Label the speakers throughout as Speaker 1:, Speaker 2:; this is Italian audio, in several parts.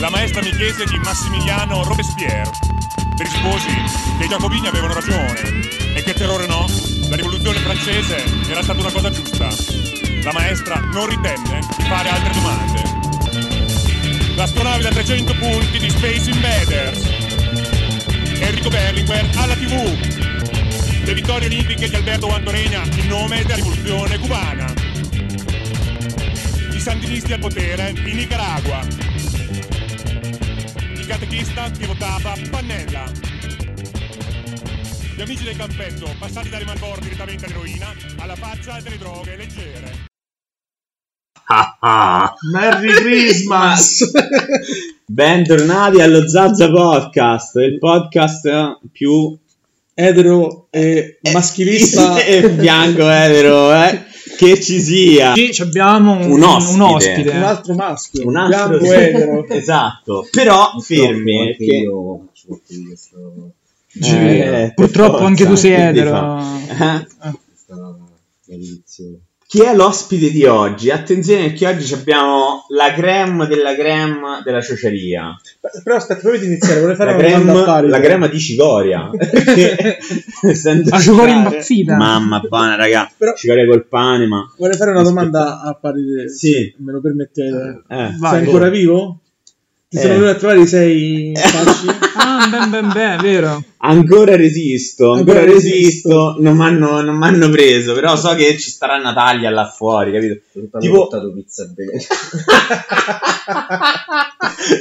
Speaker 1: la maestra amichese di Massimiliano Robespierre, per i sposi che i giacobini avevano ragione e che terrore no, la rivoluzione francese era stata una cosa giusta. La maestra non ritenne di fare altre domande. L'astronave da 300 punti di Space Invaders. Enrico Berlinguer alla TV. Le vittorie olimpiche di Alberto Antoregna in nome della rivoluzione cubana. I sandinisti al potere in Nicaragua. Catechista che votava Pannella. Gli amici del campetto passati dalle Margor direttamente all'eroina, alla faccia delle droghe leggere.
Speaker 2: Ah, ah.
Speaker 3: Merry Christmas!
Speaker 2: Bentornati allo Zazza Podcast, il podcast più
Speaker 3: Etero e maschilista.
Speaker 2: e bianco etero, eh, che ci sia.
Speaker 4: Qui ci abbiamo un,
Speaker 2: Un ospite.
Speaker 4: un ospite.
Speaker 3: Un altro maschio.
Speaker 2: Un altro
Speaker 3: etero.
Speaker 2: Esatto, però fermi che-
Speaker 5: io faccio parte di questo,
Speaker 2: Eh,
Speaker 4: Purtroppo anche tu sei etero.
Speaker 2: fa? Eh?
Speaker 5: questa.
Speaker 2: Chi è l'ospite di oggi? Attenzione che oggi abbiamo la creme della creme della ciociaria.
Speaker 3: Però aspetta, prima di iniziare, vorrei fare
Speaker 2: La
Speaker 3: una domanda a
Speaker 2: creme,
Speaker 3: pari.
Speaker 2: la crema di cicoria. Perché,
Speaker 4: La cicoria impazzita.
Speaker 2: Mamma buona, raga.
Speaker 3: Però-
Speaker 2: Cicoria col pane, ma...
Speaker 3: Vorrei fare una domanda a pari di...
Speaker 2: Sì.
Speaker 3: se Me lo permettete?
Speaker 2: Eh.
Speaker 4: Vai.
Speaker 3: Sei ancora vivo? Ti
Speaker 2: Eh.
Speaker 3: sono venuto a trovare i sei fasci?
Speaker 4: Ah, ben ben ben, vero.
Speaker 2: Ancora resisto, ancora,
Speaker 3: Ancora
Speaker 2: resisto,
Speaker 3: resisto.
Speaker 2: non mi hanno preso, però so che ci starà Natalia là fuori, capito?
Speaker 5: T'hanno
Speaker 2: Tipo-
Speaker 5: portato pizza bene.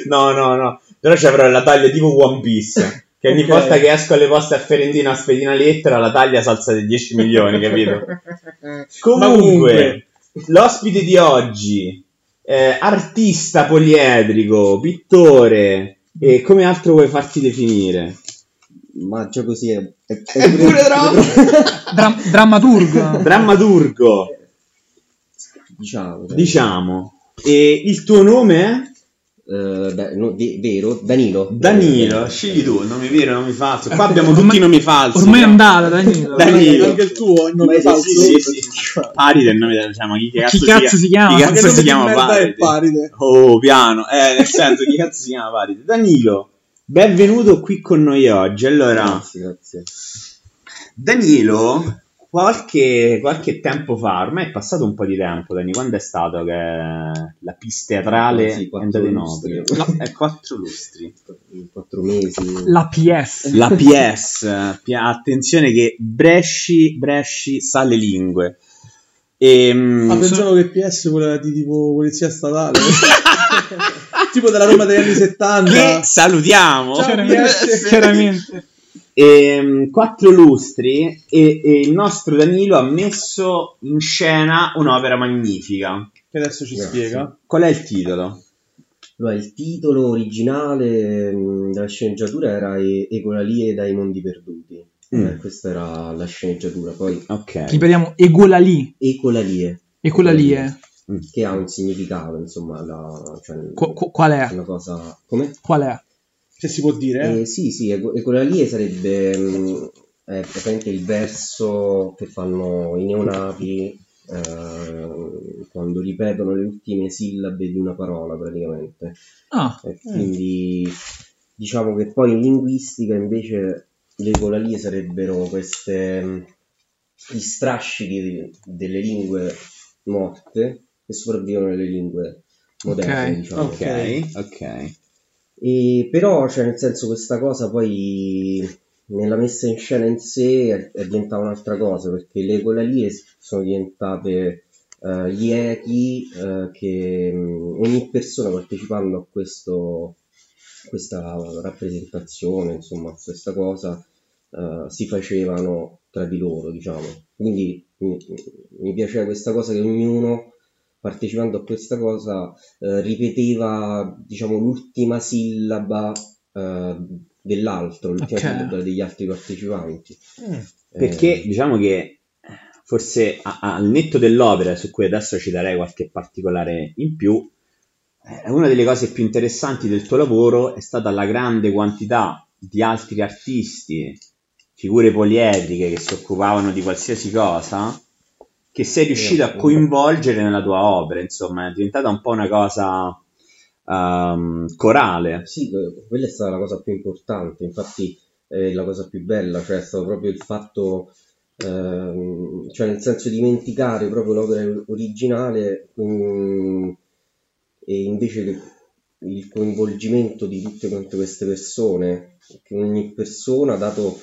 Speaker 2: no, no, no, però ci avrò la taglia tipo One Piece, che ogni
Speaker 3: Ok.
Speaker 2: volta che esco alle poste a Ferentino a spedire una lettera, la taglia salza di 10 milioni, capito?
Speaker 3: Ma
Speaker 2: Comunque, l'ospite di oggi, eh, artista poliedrico, pittore, e come altro vuoi farti definire?
Speaker 5: Ma già così è, è,
Speaker 2: È pure troppo!
Speaker 4: Dra- drammaturgo.
Speaker 2: Drammaturgo,
Speaker 5: diciamo.
Speaker 2: diciamo. E il tuo nome è?
Speaker 5: Eh, beh, no, di- vero? Danilo.
Speaker 2: Danilo,
Speaker 5: Eh,
Speaker 2: scegli tu, nomi vero, nomi falso. Qua abbiamo tutti i nomi falsi.
Speaker 4: Ormai è andata, Danilo.
Speaker 2: Danilo.
Speaker 3: Anche il tuo, il
Speaker 5: Ma
Speaker 3: nome
Speaker 5: è
Speaker 3: falso?
Speaker 2: Sì, sì, sì. Paride è il nome del diciamo, chi cazzo,
Speaker 4: Chi cazzo si chiama?
Speaker 2: Chi
Speaker 3: Ma che
Speaker 2: cazzo
Speaker 3: nome
Speaker 2: si chiama Paride?
Speaker 3: Paride?
Speaker 2: Oh, piano, eh, nel senso, chi cazzo si chiama Paride? Danilo, benvenuto qui con noi oggi. Allora,
Speaker 5: Grazie, grazie.
Speaker 2: Danilo, qualche, qualche tempo fa, ormai è passato un po' di tempo, Dani, quando è stato che la pista teatrale
Speaker 5: Sì,
Speaker 2: è
Speaker 5: quattro
Speaker 2: andata in
Speaker 5: lustri.
Speaker 2: opera? No, è quattro lustri.
Speaker 5: Quattro mesi.
Speaker 4: La PS.
Speaker 2: La PS, attenzione che Bresci, Bresci sa le lingue. Ehm,
Speaker 3: Ah, pensavo che PS voleva di tipo polizia statale. tipo della Roma degli anni 70.
Speaker 2: che salutiamo.
Speaker 3: Ciao,
Speaker 4: Chiaramente. Chiaramente.
Speaker 2: Ehm, quattro lustri e, e il nostro Danilo ha messo in scena un'opera magnifica.
Speaker 3: Che adesso ci
Speaker 5: Grazie.
Speaker 3: spiega.
Speaker 2: Qual è il titolo?
Speaker 5: Allora, il titolo originale mh, della sceneggiatura era E- Egolalie dai mondi perduti.
Speaker 2: Mm.
Speaker 5: Eh, questa era la sceneggiatura. Poi
Speaker 2: Ok.
Speaker 4: Ripetiamo, Egolalie.
Speaker 5: Ecolalie.
Speaker 4: Egolalie.
Speaker 2: Mm.
Speaker 5: Che ha un significato, insomma, la, cioè,
Speaker 4: Qu- qu- qual è?
Speaker 5: una cosa... Come?
Speaker 4: Qual è?
Speaker 3: Se si può dire.
Speaker 5: Eh, sì, sì, eco- ecolalie sarebbe mh, è praticamente il verso che fanno i neonati eh, quando ripetono le ultime sillabe di una parola praticamente.
Speaker 4: Ah,
Speaker 5: E quindi diciamo che poi in linguistica invece le ecolalie sarebbero queste gli strascichi delle lingue morte che sopravvivono nelle lingue moderne,
Speaker 4: Ok,
Speaker 5: diciamo.
Speaker 2: Ok, ok.
Speaker 5: E però, cioè, nel senso, questa cosa poi nella messa in scena in sé è, è diventata un'altra cosa, perché le ecolalie sono diventate eh, gli echi eh, che mh, ogni persona partecipando a questo, questa rappresentazione, insomma, a questa cosa, eh, si facevano tra di loro, diciamo. Quindi mi, mi piaceva questa cosa che ognuno partecipando a questa cosa eh, ripeteva diciamo l'ultima sillaba eh, dell'altro, l'ultima
Speaker 4: Ok.
Speaker 5: sillaba degli altri partecipanti.
Speaker 3: Mm.
Speaker 2: Perché
Speaker 5: Eh,
Speaker 2: diciamo che forse a- a- al netto dell'opera, su cui adesso ci darei qualche particolare in più, eh, una delle cose più interessanti del tuo lavoro è stata la grande quantità di altri artisti, figure poliedriche che si occupavano di qualsiasi cosa, che sei riuscito a
Speaker 5: Sì.
Speaker 2: coinvolgere nella tua opera, insomma, è diventata un po' una cosa ehm, corale.
Speaker 5: Sì, que- quella è stata la cosa più importante, infatti è la cosa più bella, cioè è stato proprio il fatto, ehm, cioè nel senso dimenticare proprio l'opera originale mm, e invece che il coinvolgimento di tutte quante queste persone, che ogni persona ha dato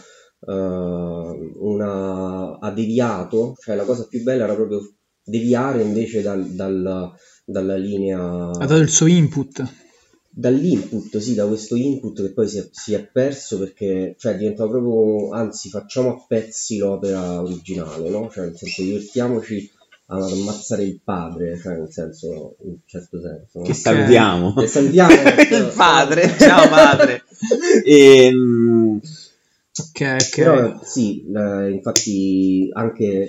Speaker 5: una, ha deviato, cioè la cosa più bella era proprio deviare invece dal- dal- dalla linea
Speaker 4: Ha dato il suo input.
Speaker 5: dall'input, sì, da questo input che poi si è, si è perso perché, cioè, diventava proprio, anzi, facciamo a pezzi l'opera originale, no? Cioè, nel senso, divertiamoci ad ammazzare il padre, cioè, nel senso, in un certo senso, no?
Speaker 2: Che salutiamo.
Speaker 5: E salutiamo
Speaker 2: il padre, ciao padre. Ehm,
Speaker 4: Ok, ok.
Speaker 5: Però sì, eh, infatti anche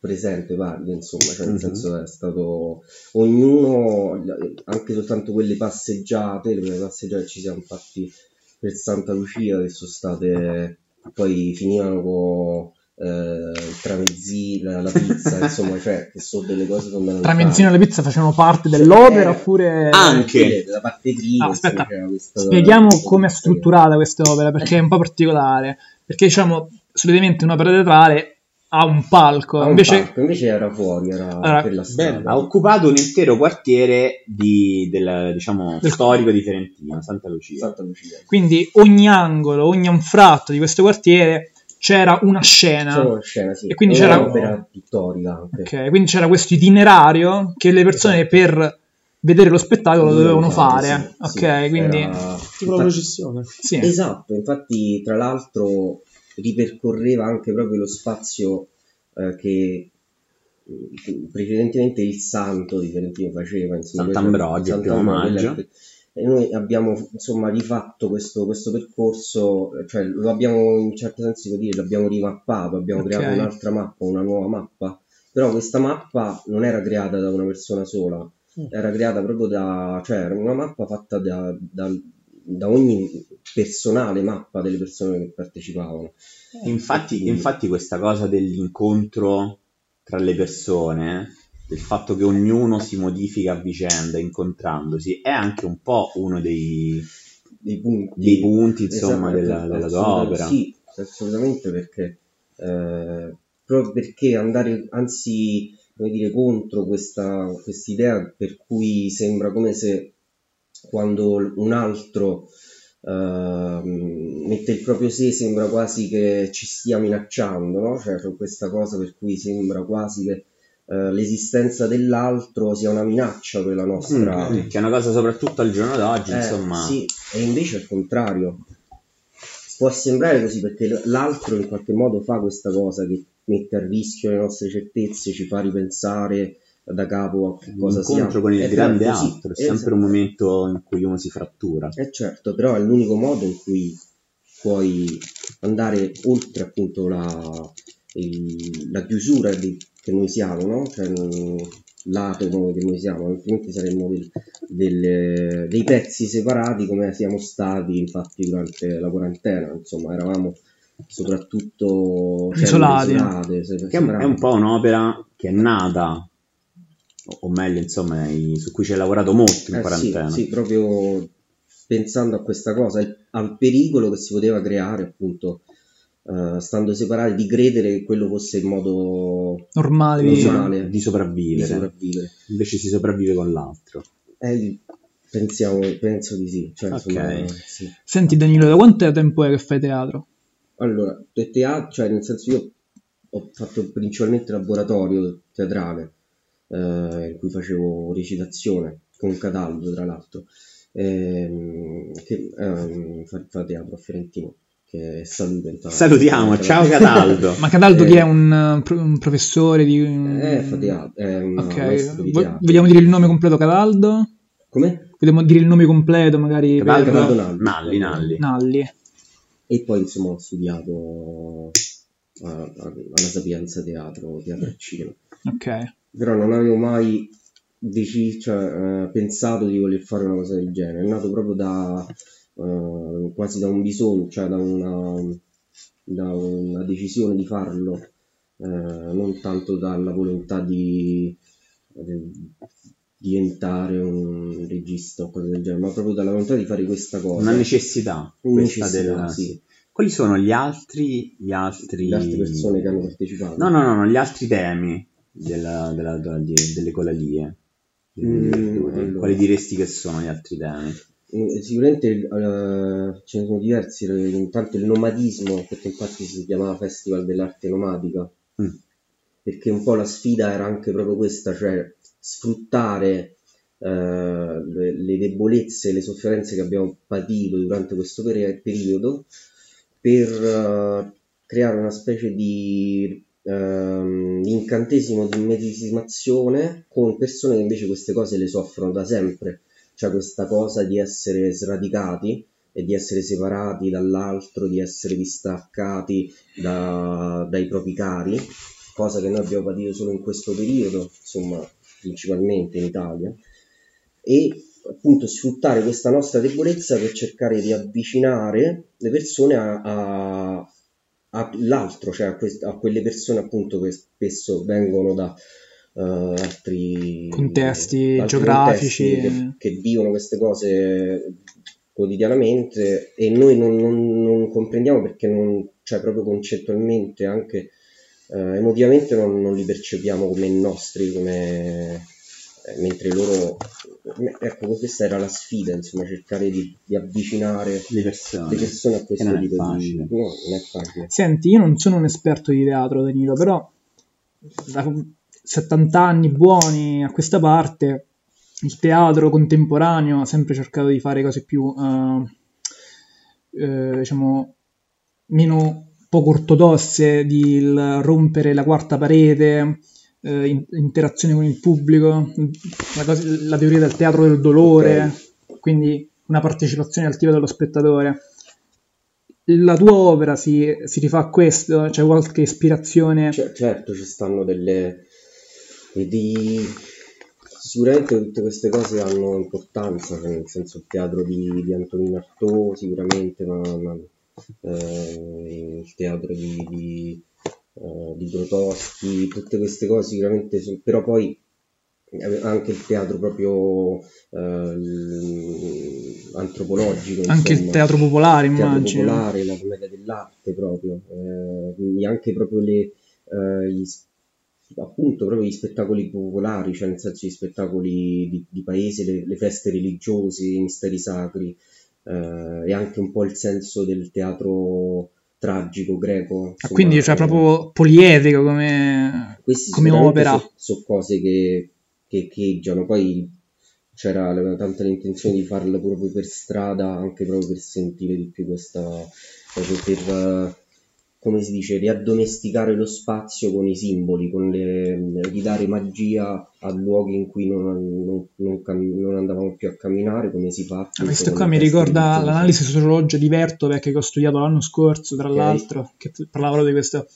Speaker 5: presente parli, insomma, cioè nel
Speaker 2: Mhm.
Speaker 5: senso è stato ognuno, anche soltanto quelle passeggiate, le prime passeggiate ci siamo fatti per Santa Lucia che sono state, poi finivano con eh, il tramezzino, la, la pizza, insomma, cioè che sono delle cose fondamentali.
Speaker 4: Tramezzino e le pizze facevano parte dell'opera
Speaker 5: Eh,
Speaker 4: oppure...
Speaker 2: anche.
Speaker 5: Della parte prima,
Speaker 4: Ah, aspetta,
Speaker 5: questa-
Speaker 4: Spieghiamo
Speaker 5: questa
Speaker 4: come è strutturata quest'opera, perché è un po' particolare. Perché, diciamo, solitamente un'opera teatrale ha un palco,
Speaker 5: un
Speaker 4: invece...
Speaker 5: parco, invece era fuori, era
Speaker 4: Allora,
Speaker 5: per la strada.
Speaker 2: ha occupato un intero quartiere di- del, diciamo,
Speaker 4: Del-
Speaker 2: storico di Fiorentina, Santa Lucia.
Speaker 5: Santa Lucia.
Speaker 4: Quindi ogni angolo, ogni anfratto di questo quartiere c'era una scena.
Speaker 5: Una scena, sì.
Speaker 4: E quindi c'era-
Speaker 5: un'opera pittorica anche.
Speaker 4: Ok, quindi c'era questo itinerario che le persone
Speaker 5: Esatto.
Speaker 4: per vedere lo spettacolo dovevano fare.
Speaker 5: Sì, sì.
Speaker 4: ok, quindi
Speaker 5: Era-
Speaker 3: Tipo la processione.
Speaker 4: sì.
Speaker 5: Esatto, infatti tra l'altro ripercorreva anche proprio lo spazio eh, che eh, precedentemente il santo di Fiorentino faceva. Insomma,
Speaker 2: Sant'Ambrogio, il primo
Speaker 5: Sant'Ambrogio,
Speaker 2: maggio.
Speaker 5: quella- E noi abbiamo insomma rifatto questo, questo percorso, cioè lo abbiamo in certo senso dire, l'abbiamo rimappato, abbiamo
Speaker 4: Ok.
Speaker 5: creato un'altra mappa, una nuova mappa, però questa mappa non era creata da una persona sola,
Speaker 3: Mm.
Speaker 5: era creata proprio da, cioè era una mappa fatta da, da- da ogni personale mappa delle persone che partecipavano.
Speaker 2: Infatti, infatti questa cosa dell'incontro tra le persone, del fatto che ognuno si modifica a vicenda incontrandosi, è anche un po' uno dei,
Speaker 5: Dei punti,
Speaker 2: dei punti insomma,
Speaker 5: Esatto,
Speaker 2: della, della tua opera.
Speaker 5: Sì, assolutamente perché eh, proprio perché andare anzi come dire contro questa idea per cui sembra come se quando un altro ehm, mette il proprio sé sembra quasi che ci stia minacciando, no? Cioè c'è questa cosa per cui sembra quasi che eh, l'esistenza dell'altro sia una minaccia per la nostra...
Speaker 2: Mm, che è una cosa soprattutto al giorno d'oggi,
Speaker 5: Eh,
Speaker 2: insomma.
Speaker 5: Sì, e invece al contrario. Può sembrare così perché l'altro in qualche modo fa questa cosa che mette a rischio le nostre certezze, ci fa ripensare da capo a che cosa sia.
Speaker 2: L'incontro con il
Speaker 5: È
Speaker 2: grande
Speaker 5: così,
Speaker 2: altro è sempre
Speaker 5: esatto.
Speaker 2: un momento in cui uno si frattura.
Speaker 5: Eh certo, però è l'unico modo in cui puoi andare oltre appunto la, il- la chiusura di- che noi siamo, no? Cioè, mm, l'atomo che noi siamo, altrimenti saremmo del- delle- dei pezzi separati come siamo stati infatti durante la quarantena, insomma eravamo soprattutto cellule
Speaker 4: Isolati.
Speaker 5: isolate, se-
Speaker 2: Che è un,
Speaker 5: sembrava-
Speaker 2: è un po' un'opera che è nata, o- o meglio, insomma, i- su cui ci hai lavorato molto in
Speaker 5: Eh,
Speaker 2: quarantena.
Speaker 5: Sì, sì, proprio pensando a questa cosa, al pericolo che si poteva creare, appunto, eh, stando separati, di credere che quello fosse il modo
Speaker 4: normale.
Speaker 2: Di,
Speaker 4: di-
Speaker 2: so-
Speaker 5: normale.
Speaker 2: di sopravvivere.
Speaker 5: sopravvivere.
Speaker 2: Invece si sopravvive con l'altro.
Speaker 5: Eh, pensiamo, penso di sì. Cioè,
Speaker 2: Ok.
Speaker 5: insomma, sì.
Speaker 4: Senti Danilo, da quanto tempo è che fai teatro?
Speaker 5: Allora, te- teatro, cioè nel senso io ho fatto principalmente laboratorio teatrale, eh, in cui facevo recitazione con Cataldo, tra l'altro, ehm, che ehm, fa, fa teatro a Fiorentino, che è salute. intanto.
Speaker 2: Salutiamo, ciao Cataldo.
Speaker 4: Ma Cataldo
Speaker 5: Eh,
Speaker 4: chi è un, uh, pro- un professore di...
Speaker 5: Eh, fa teatro, è un
Speaker 4: Ok,
Speaker 5: maestro di
Speaker 4: Vo-
Speaker 5: teatro.
Speaker 4: vogliamo dire il nome completo Cataldo?
Speaker 5: Come?
Speaker 4: Vogliamo dire il nome completo magari
Speaker 2: Cataldo
Speaker 4: per
Speaker 5: Cataldo
Speaker 2: Nalli, Nalli.
Speaker 4: Nalli.
Speaker 5: E poi insomma ho studiato alla Sapienza Teatro, Teatro e Cinema.
Speaker 4: Ok.
Speaker 5: però non avevo mai deci- cioè, eh, pensato di voler fare una cosa del genere. È nato proprio da eh, quasi da un bisogno, cioè da una, da una decisione di farlo, eh, non tanto dalla volontà di, di- diventare un regista o cose del genere, ma proprio dalla volontà di fare questa cosa.
Speaker 2: Una necessità,
Speaker 5: Una necessità,
Speaker 2: del-
Speaker 5: sì.
Speaker 2: Quali sono gli altri, gli altri...
Speaker 5: Le altre persone che hanno partecipato.
Speaker 2: No, no, no, no, gli altri temi della, della, della- delle colalie.
Speaker 5: Mm,
Speaker 2: Quali
Speaker 5: allora.
Speaker 2: diresti che sono gli altri temi?
Speaker 5: Sicuramente eh, ce ne sono diversi, eh, intanto il nomadismo, perché infatti si chiamava Festival dell'arte nomadica,
Speaker 2: Mm.
Speaker 5: perché un po' la sfida era anche proprio questa, cioè sfruttare eh, le, le debolezze le sofferenze che abbiamo patito durante questo peri- periodo per eh, creare una specie di ehm, incantesimo di immedesimazione con persone che invece queste cose le soffrono da sempre cioè questa cosa di essere sradicati e di essere separati dall'altro, di essere distaccati da- dai propri cari, cosa che noi abbiamo patito solo in questo periodo, insomma, principalmente in Italia, e appunto sfruttare questa nostra debolezza per cercare di avvicinare le persone a, a- all'altro, cioè a, quest- a quelle persone appunto che spesso vengono da eh, altri
Speaker 4: Contesti
Speaker 5: altri
Speaker 4: geografici.
Speaker 5: contesti che, che vivono queste cose quotidianamente e noi non, non- non comprendiamo perché non, cioè proprio concettualmente anche eh, emotivamente non, non li percepiamo come nostri, come eh, mentre loro ecco questa era la sfida insomma cercare di, di avvicinare
Speaker 2: Le persone.
Speaker 5: le persone a questo tipo di no, non è facile
Speaker 4: Senti, io non sono un esperto di teatro, Danilo, però da 70 anni buoni a questa parte, il teatro contemporaneo ha sempre cercato di fare cose più, eh, eh, diciamo, meno poco ortodosse, di rompere la quarta parete, eh, in- interazione con il pubblico, la, cosa- la teoria del teatro del dolore, quindi una partecipazione attiva dello spettatore. La tua opera si, si rifà a questo? C'è qualche ispirazione?
Speaker 5: Cioè, certo ci stanno delle e di sicuramente tutte queste cose hanno importanza cioè, nel senso il teatro di, di Antonino Artaud sicuramente ma, ma, eh, il teatro di, di, eh, di Grotowski tutte queste cose sicuramente sono- però poi eh, anche il teatro proprio eh, antropologico
Speaker 4: Anche il
Speaker 5: insomma.
Speaker 4: teatro popolare,
Speaker 5: Il teatro
Speaker 4: immagino.
Speaker 5: popolare, la commedia dell'arte proprio, eh, quindi anche proprio le, eh, gli, appunto proprio gli spettacoli popolari, cioè nel senso gli spettacoli di, di paese, le, le feste religiose, i misteri sacri, eh, e anche un po' il senso del teatro tragico greco.
Speaker 4: Ah,
Speaker 5: insomma,
Speaker 4: quindi cioè proprio poliedrico come... come opera.
Speaker 5: so- Sono cose che, che echeggiano, poi c'era tanta l'intenzione di farlo proprio per strada, anche proprio per sentire di più questa, proprio per, come si dice, riaddomesticare lo spazio con i simboli, con le, ridare magia a luoghi in cui non, non- non cam- non andavamo più a camminare, come si fa
Speaker 4: Ah, Questo qua mi ricorda l'analisi sociologica di Vertove che ho studiato l'anno scorso, tra
Speaker 5: Ok.
Speaker 4: l'altro, che parlava proprio di questo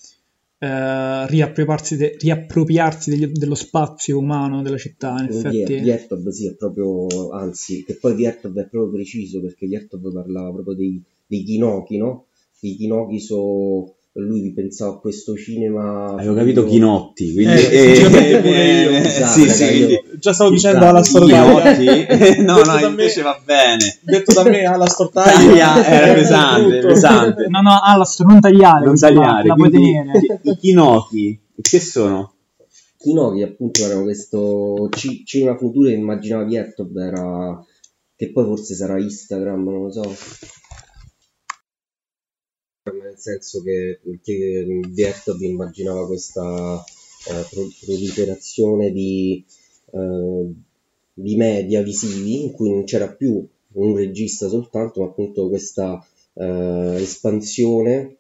Speaker 4: eh, riappropriarsi, de- riappropriarsi degli- dello spazio umano della città, in effetti.
Speaker 5: Vier- Viertov sì, è proprio, anzi, che poi Viertov è proprio preciso perché Viertov parlava proprio dei, dei Kinoki, no? I Kinoki so, lui pensava a questo cinema...
Speaker 2: Avevo capito Chinotti, quindi...
Speaker 3: Eh, sinceramente pure io.
Speaker 5: Esatto,
Speaker 2: sì, sì, quindi...
Speaker 3: Già stavo dicendo alla stortaglia.
Speaker 2: Chinotti... no, no,
Speaker 3: da
Speaker 2: invece
Speaker 3: me-
Speaker 2: va bene.
Speaker 3: Detto da me alla stortaglia.
Speaker 2: Taglia, era pesante, pesante.
Speaker 4: No, no, Alastro, non tagliare,
Speaker 2: Non tagliare,
Speaker 4: la puoi tenere.
Speaker 2: i Chinochi, che sono?
Speaker 5: Kinoki appunto era questo ci- cinema futuro che immaginava Viertov era... che poi forse sarà Instagram, non lo so. Nel senso che, che Viertov immaginava questa eh, pro- proliferazione di, eh, di media visivi in cui non c'era più un regista soltanto, ma appunto questa eh, espansione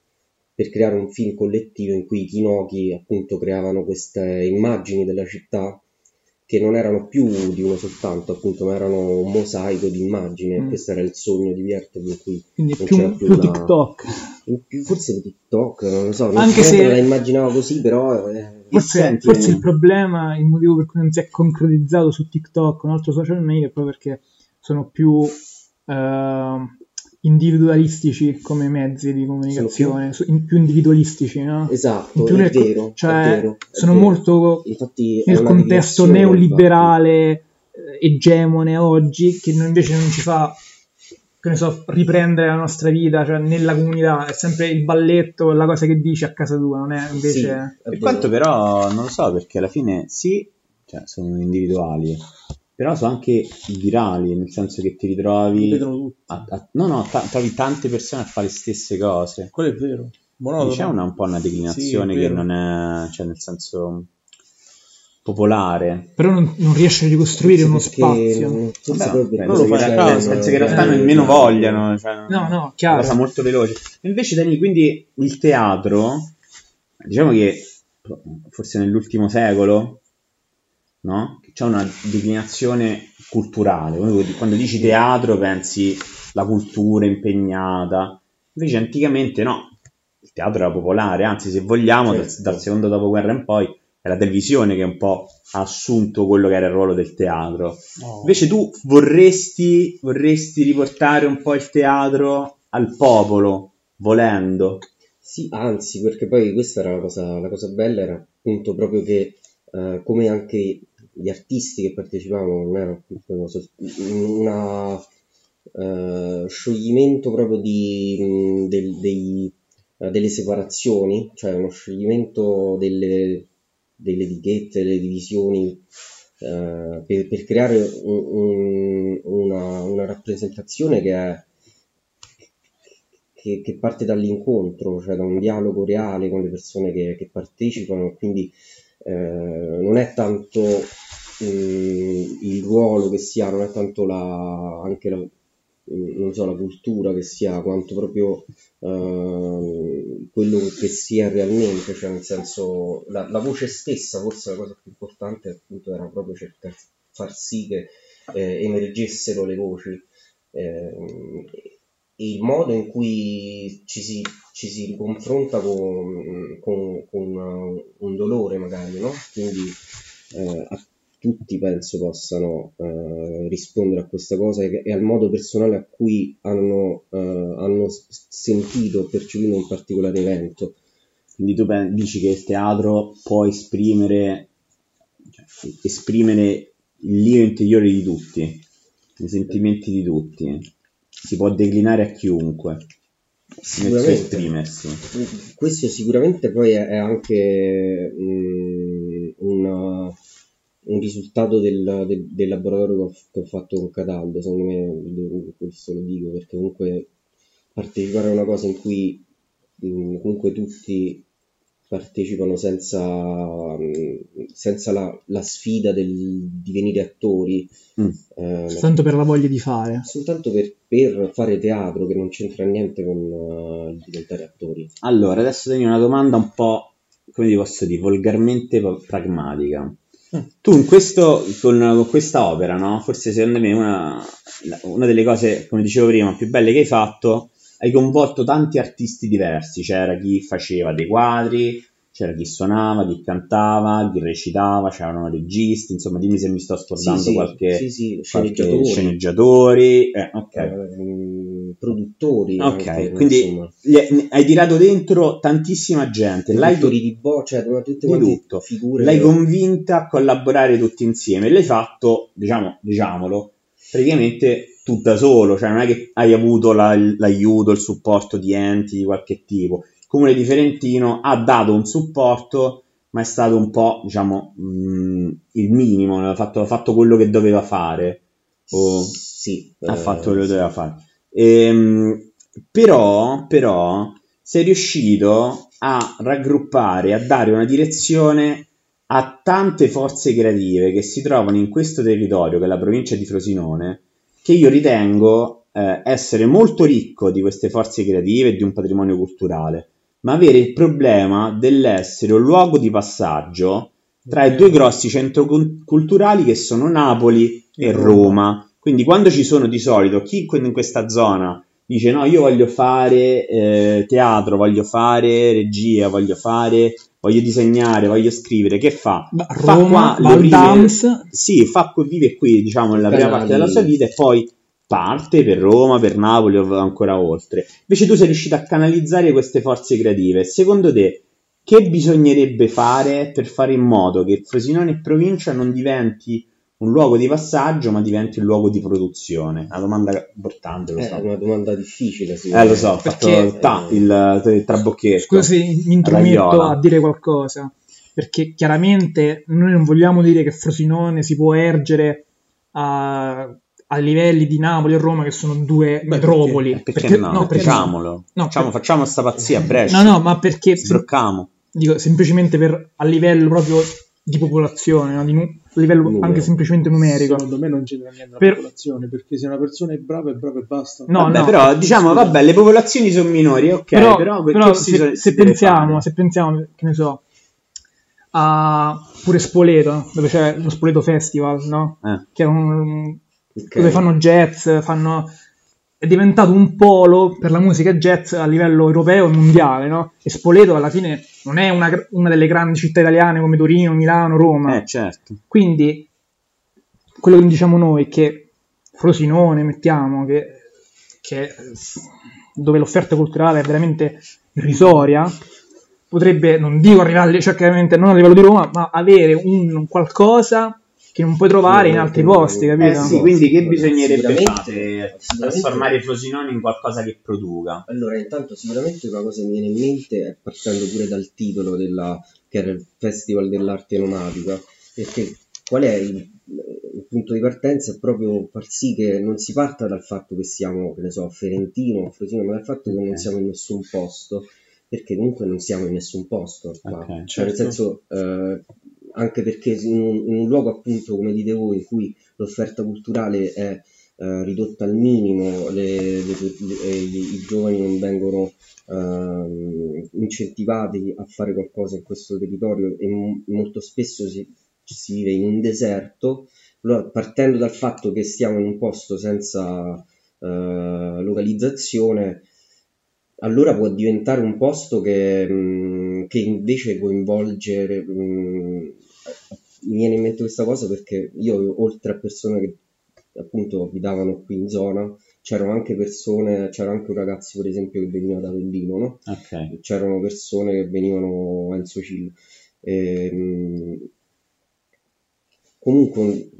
Speaker 5: per creare un film collettivo in cui i Kinoki appunto creavano queste immagini della città che non erano più di uno soltanto, appunto, ma erano un mosaico di immagini.
Speaker 4: Mm.
Speaker 5: Questo era il sogno di Viertov in cui
Speaker 4: Quindi
Speaker 5: non
Speaker 4: più,
Speaker 5: c'era
Speaker 4: più
Speaker 5: una-
Speaker 4: TikTok.
Speaker 5: Più forse TikTok, non lo so, non
Speaker 4: Anche se-
Speaker 5: la immaginavo così, però eh,
Speaker 4: Forse, forse il problema, il motivo per cui non si è concretizzato su TikTok o un altro social media è proprio perché sono più eh, individualistici come mezzi di comunicazione, su- in- più individualistici, no?
Speaker 5: esatto,
Speaker 4: In più
Speaker 5: è
Speaker 4: nel
Speaker 5: vero,
Speaker 4: cioè,
Speaker 5: vero,
Speaker 4: sono
Speaker 5: vero.
Speaker 4: molto
Speaker 5: Infatti
Speaker 4: nel contesto neoliberale eh, egemone oggi che invece non ci fa che ne so, riprendere la nostra vita cioè nella comunità è sempre il balletto la cosa che dici a casa tua non è
Speaker 5: Sì,
Speaker 4: invece
Speaker 5: è
Speaker 2: Per quanto però non lo so, perché alla fine sì, cioè, sono individuali, però sono anche virali, nel senso che ti ritrovi...
Speaker 3: vedono tutti.
Speaker 2: a- a- no, no, ta- trovi tante persone a fare le stesse cose.
Speaker 3: Quello è vero. Monotono.
Speaker 2: C'è una, un po' una declinazione
Speaker 3: Sì,
Speaker 2: che non è, cioè nel senso popolare.
Speaker 4: però non, non riesce a ricostruire uno spazio
Speaker 2: Vabbè, che,
Speaker 3: fanno
Speaker 2: in
Speaker 3: a
Speaker 2: realtà-
Speaker 3: caso,
Speaker 2: penso che in realtà
Speaker 3: eh,
Speaker 2: nemmeno
Speaker 5: eh,
Speaker 2: vogliano. Cioè,
Speaker 4: no no
Speaker 2: è una
Speaker 4: chiaro
Speaker 2: cosa molto veloce. Invece, Dani, quindi il teatro, diciamo che forse nell'ultimo secolo, no? Che C'è una declinazione culturale. Quando, dici teatro pensi la cultura impegnata. Invece anticamente no, il teatro era popolare, anzi se vogliamo dal,
Speaker 5: Certo.
Speaker 2: dal secondo dopoguerra in poi è la televisione che un po' ha assunto quello che era il ruolo del teatro.
Speaker 3: No.
Speaker 2: Invece tu vorresti, vorresti riportare un po' il teatro al popolo, volendo.
Speaker 5: Sì, anzi, perché poi questa era la cosa, la cosa bella, era appunto proprio che eh, come anche gli artisti che partecipavano non era una, sol- una, eh, scioglimento proprio di, mh, del- dei- eh, delle separazioni, cioè uno scioglimento delle, delle etichette, delle divisioni eh, per, per creare un- un- una, una rappresentazione che è che, che parte dall'incontro, cioè da un dialogo reale con le persone che, che partecipano, quindi eh, non è tanto mm, il ruolo che si ha, non è tanto la, anche la, non so, la cultura che si ha, quanto proprio ehm, quello che si è realmente, cioè nel senso la, la voce stessa, forse la cosa più importante appunto era proprio cercare di far sì che eh, emergessero le voci. ehm, e il modo in cui ci si, ci si riconfronta con, con- con uh, un dolore magari, no? Quindi eh, tutti penso possano eh, rispondere a questa cosa e, e al modo personale a cui hanno, eh, hanno sentito, percepito un particolare evento.
Speaker 2: Quindi tu pen- dici che il teatro può esprimere, cioè, esprimere l'io interiore di tutti, i sentimenti di tutti. Si può declinare a chiunque
Speaker 5: Sicuramente. Questo sicuramente poi è, anche mm, una- un risultato del, del- del laboratorio che ho, che ho fatto con Cataldo, secondo me, questo lo dico, perché comunque partecipare a una cosa in cui mm, comunque tutti partecipano senza, mm, senza la, la sfida del divenire attori,
Speaker 2: Mm.
Speaker 5: eh,
Speaker 4: soltanto per la voglia di fare
Speaker 5: soltanto per, per fare teatro che non c'entra niente con il diventare attori.
Speaker 2: Allora, adesso tengo una domanda un po', come ti posso dire, volgarmente pragmatica. Tu in questo, con, con questa opera, no? Forse secondo me una, una delle cose, come dicevo prima, più belle che hai fatto, hai coinvolto tanti artisti diversi. C'era chi faceva dei quadri, c'era chi suonava, chi cantava, chi recitava, c'erano registi, insomma, dimmi se mi sto scordando
Speaker 5: Sì, sì,
Speaker 2: qualche,
Speaker 5: sì,
Speaker 2: qualche
Speaker 5: sceneggiatori.
Speaker 2: Eh, ok.
Speaker 5: ehm, produttori,
Speaker 2: Ok,
Speaker 5: anche,
Speaker 2: quindi Gli- hai tirato dentro tantissima gente, l'hai,
Speaker 5: produttori di bo, cioè tutte
Speaker 2: di tutto.
Speaker 5: figure.
Speaker 2: l'hai convinta a collaborare tutti insieme l'hai fatto, diciamo, diciamolo, praticamente tu da solo, cioè non è che hai avuto la- l'aiuto, il supporto di enti di qualche tipo. Il comune di Ferentino ha dato un supporto, ma è stato un po', diciamo, mh, il minimo, ha fatto, ha fatto quello che doveva fare. O-
Speaker 5: Sì,
Speaker 2: ha
Speaker 5: eh,
Speaker 2: fatto quello che doveva fare. Ehm, però, però, sei riuscito a raggruppare, a dare una direzione a tante forze creative che si trovano in questo territorio, che è la provincia di Frosinone, che io ritengo eh, essere molto ricco di queste forze creative e di un patrimonio culturale, ma avere il problema dell'essere un luogo di passaggio tra i due grossi centri cul- culturali che sono Napoli E Roma. Quindi quando ci sono di solito chi in questa zona dice no, io voglio fare eh, teatro, voglio fare regia, voglio fare, voglio disegnare, voglio scrivere, che fa?
Speaker 4: Ba-
Speaker 2: Fa
Speaker 4: Roma,
Speaker 2: qua prime- Sì, fa, vive qui, diciamo, nella prima parte della sua vita e poi parte per Roma, per Napoli o ancora oltre. Invece tu sei riuscito a canalizzare queste forze creative. Secondo te, che bisognerebbe fare per fare in modo che Frosinone e provincia non diventi un luogo di passaggio, ma diventi un luogo di produzione? Una domanda importante, lo
Speaker 5: Eh,
Speaker 2: so.
Speaker 5: È una domanda difficile,
Speaker 2: Eh, lo so, ho
Speaker 4: Perché-
Speaker 2: fatto ta- il, il trabocchetto.
Speaker 4: Scusa se mi intrometto a dire qualcosa, perché chiaramente noi non vogliamo dire che Frosinone si può ergere a, a livelli di Napoli e Roma, che sono due
Speaker 3: Beh,
Speaker 4: metropoli.
Speaker 2: Eh, Perché, no?
Speaker 4: perché
Speaker 2: Facciamolo.
Speaker 4: no,
Speaker 2: facciamo,
Speaker 4: per-
Speaker 2: facciamo sta pazzia a Brescia.
Speaker 4: No, no, ma perché
Speaker 2: Sbroccamo.
Speaker 4: dico semplicemente per a livello proprio di popolazione, no? Di nu- a livello
Speaker 5: Numero.
Speaker 4: anche semplicemente numerico.
Speaker 3: Secondo me non c'entra niente la
Speaker 4: Per-
Speaker 3: popolazione, perché se una persona è brava è brava e basta.
Speaker 4: No,
Speaker 2: vabbè,
Speaker 4: no.
Speaker 2: però diciamo, vabbè, le popolazioni sono minori, ok,
Speaker 4: però,
Speaker 2: però, perché
Speaker 4: però se,
Speaker 2: so-
Speaker 4: se pensiamo, se pensiamo, che ne so, a pure Spoleto, dove c'è lo Spoleto Festival, no?
Speaker 2: Eh.
Speaker 4: Che è un,
Speaker 5: Ok.
Speaker 4: dove fanno jazz, fanno... è diventato un polo per la musica jazz a livello europeo e mondiale, no? E Spoleto alla fine non è una, una delle grandi città italiane come Torino, Milano, Roma.
Speaker 2: Eh, certo.
Speaker 4: Quindi quello che diciamo noi è che Frosinone, mettiamo, che, che dove l'offerta culturale è veramente irrisoria, potrebbe, non dico arrivare, cioè chiaramente non a livello di Roma, ma avere un qualcosa che non puoi trovare in altri posti,
Speaker 2: Eh
Speaker 4: capito?
Speaker 2: sì, quindi che bisognerebbe fare?
Speaker 5: sicuramente-
Speaker 2: Trasformare i Frosinone in qualcosa che produca.
Speaker 5: Allora, intanto sicuramente una cosa che mi viene in mente partendo pure dal titolo della, che era il Festival dell'arte nomatica, perché qual è il, il punto di partenza? È proprio far sì che non si parta dal fatto che siamo, che ne so, Ferentino, a Frosinone, ma dal fatto che non siamo in nessun posto, perché comunque non siamo in nessun posto qua.
Speaker 2: Ok,
Speaker 5: Cioè, nel
Speaker 3: certo.
Speaker 5: senso, eh, anche perché in un, in un luogo appunto, come dite voi, in cui l'offerta culturale è eh, ridotta al minimo, le- le- le- eh, i, i giovani non vengono ehm, incentivati a fare qualcosa in questo territorio e mo- molto spesso si, si vive in un deserto. Allora, partendo dal fatto che stiamo in un posto senza eh, localizzazione, allora può diventare un posto che, mh, che invece coinvolge. mh, mi viene in mente questa cosa perché io, oltre a persone che appunto abitavano qui in zona, c'erano anche persone, c'era anche un ragazzo per esempio che veniva da Avellino, no?
Speaker 2: Ok.
Speaker 5: c'erano persone che venivano a Enzo. Ehm, comunque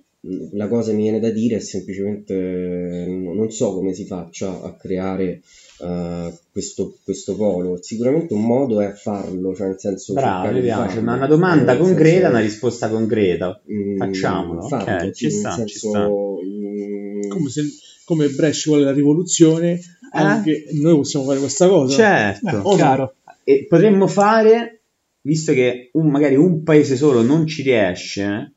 Speaker 5: la cosa che mi viene da dire è semplicemente non so come si faccia a creare eh, questo, questo polo. Sicuramente un modo è farlo, cioè nel senso
Speaker 2: Bravo, mi piace.
Speaker 5: farlo.
Speaker 2: Ma una domanda
Speaker 5: Eh,
Speaker 2: concreta,
Speaker 5: senso,
Speaker 2: una risposta concreta.
Speaker 5: mh,
Speaker 2: Facciamolo,
Speaker 5: farlo,
Speaker 2: ok, ci sta,
Speaker 5: nel
Speaker 2: ci
Speaker 5: senso, mh,
Speaker 3: Come, se, come Brescia vuole la rivoluzione, anche noi possiamo fare questa cosa.
Speaker 2: Certo.
Speaker 4: Eh, chiaro.
Speaker 2: E potremmo fare, visto che un- magari un paese solo non ci riesce,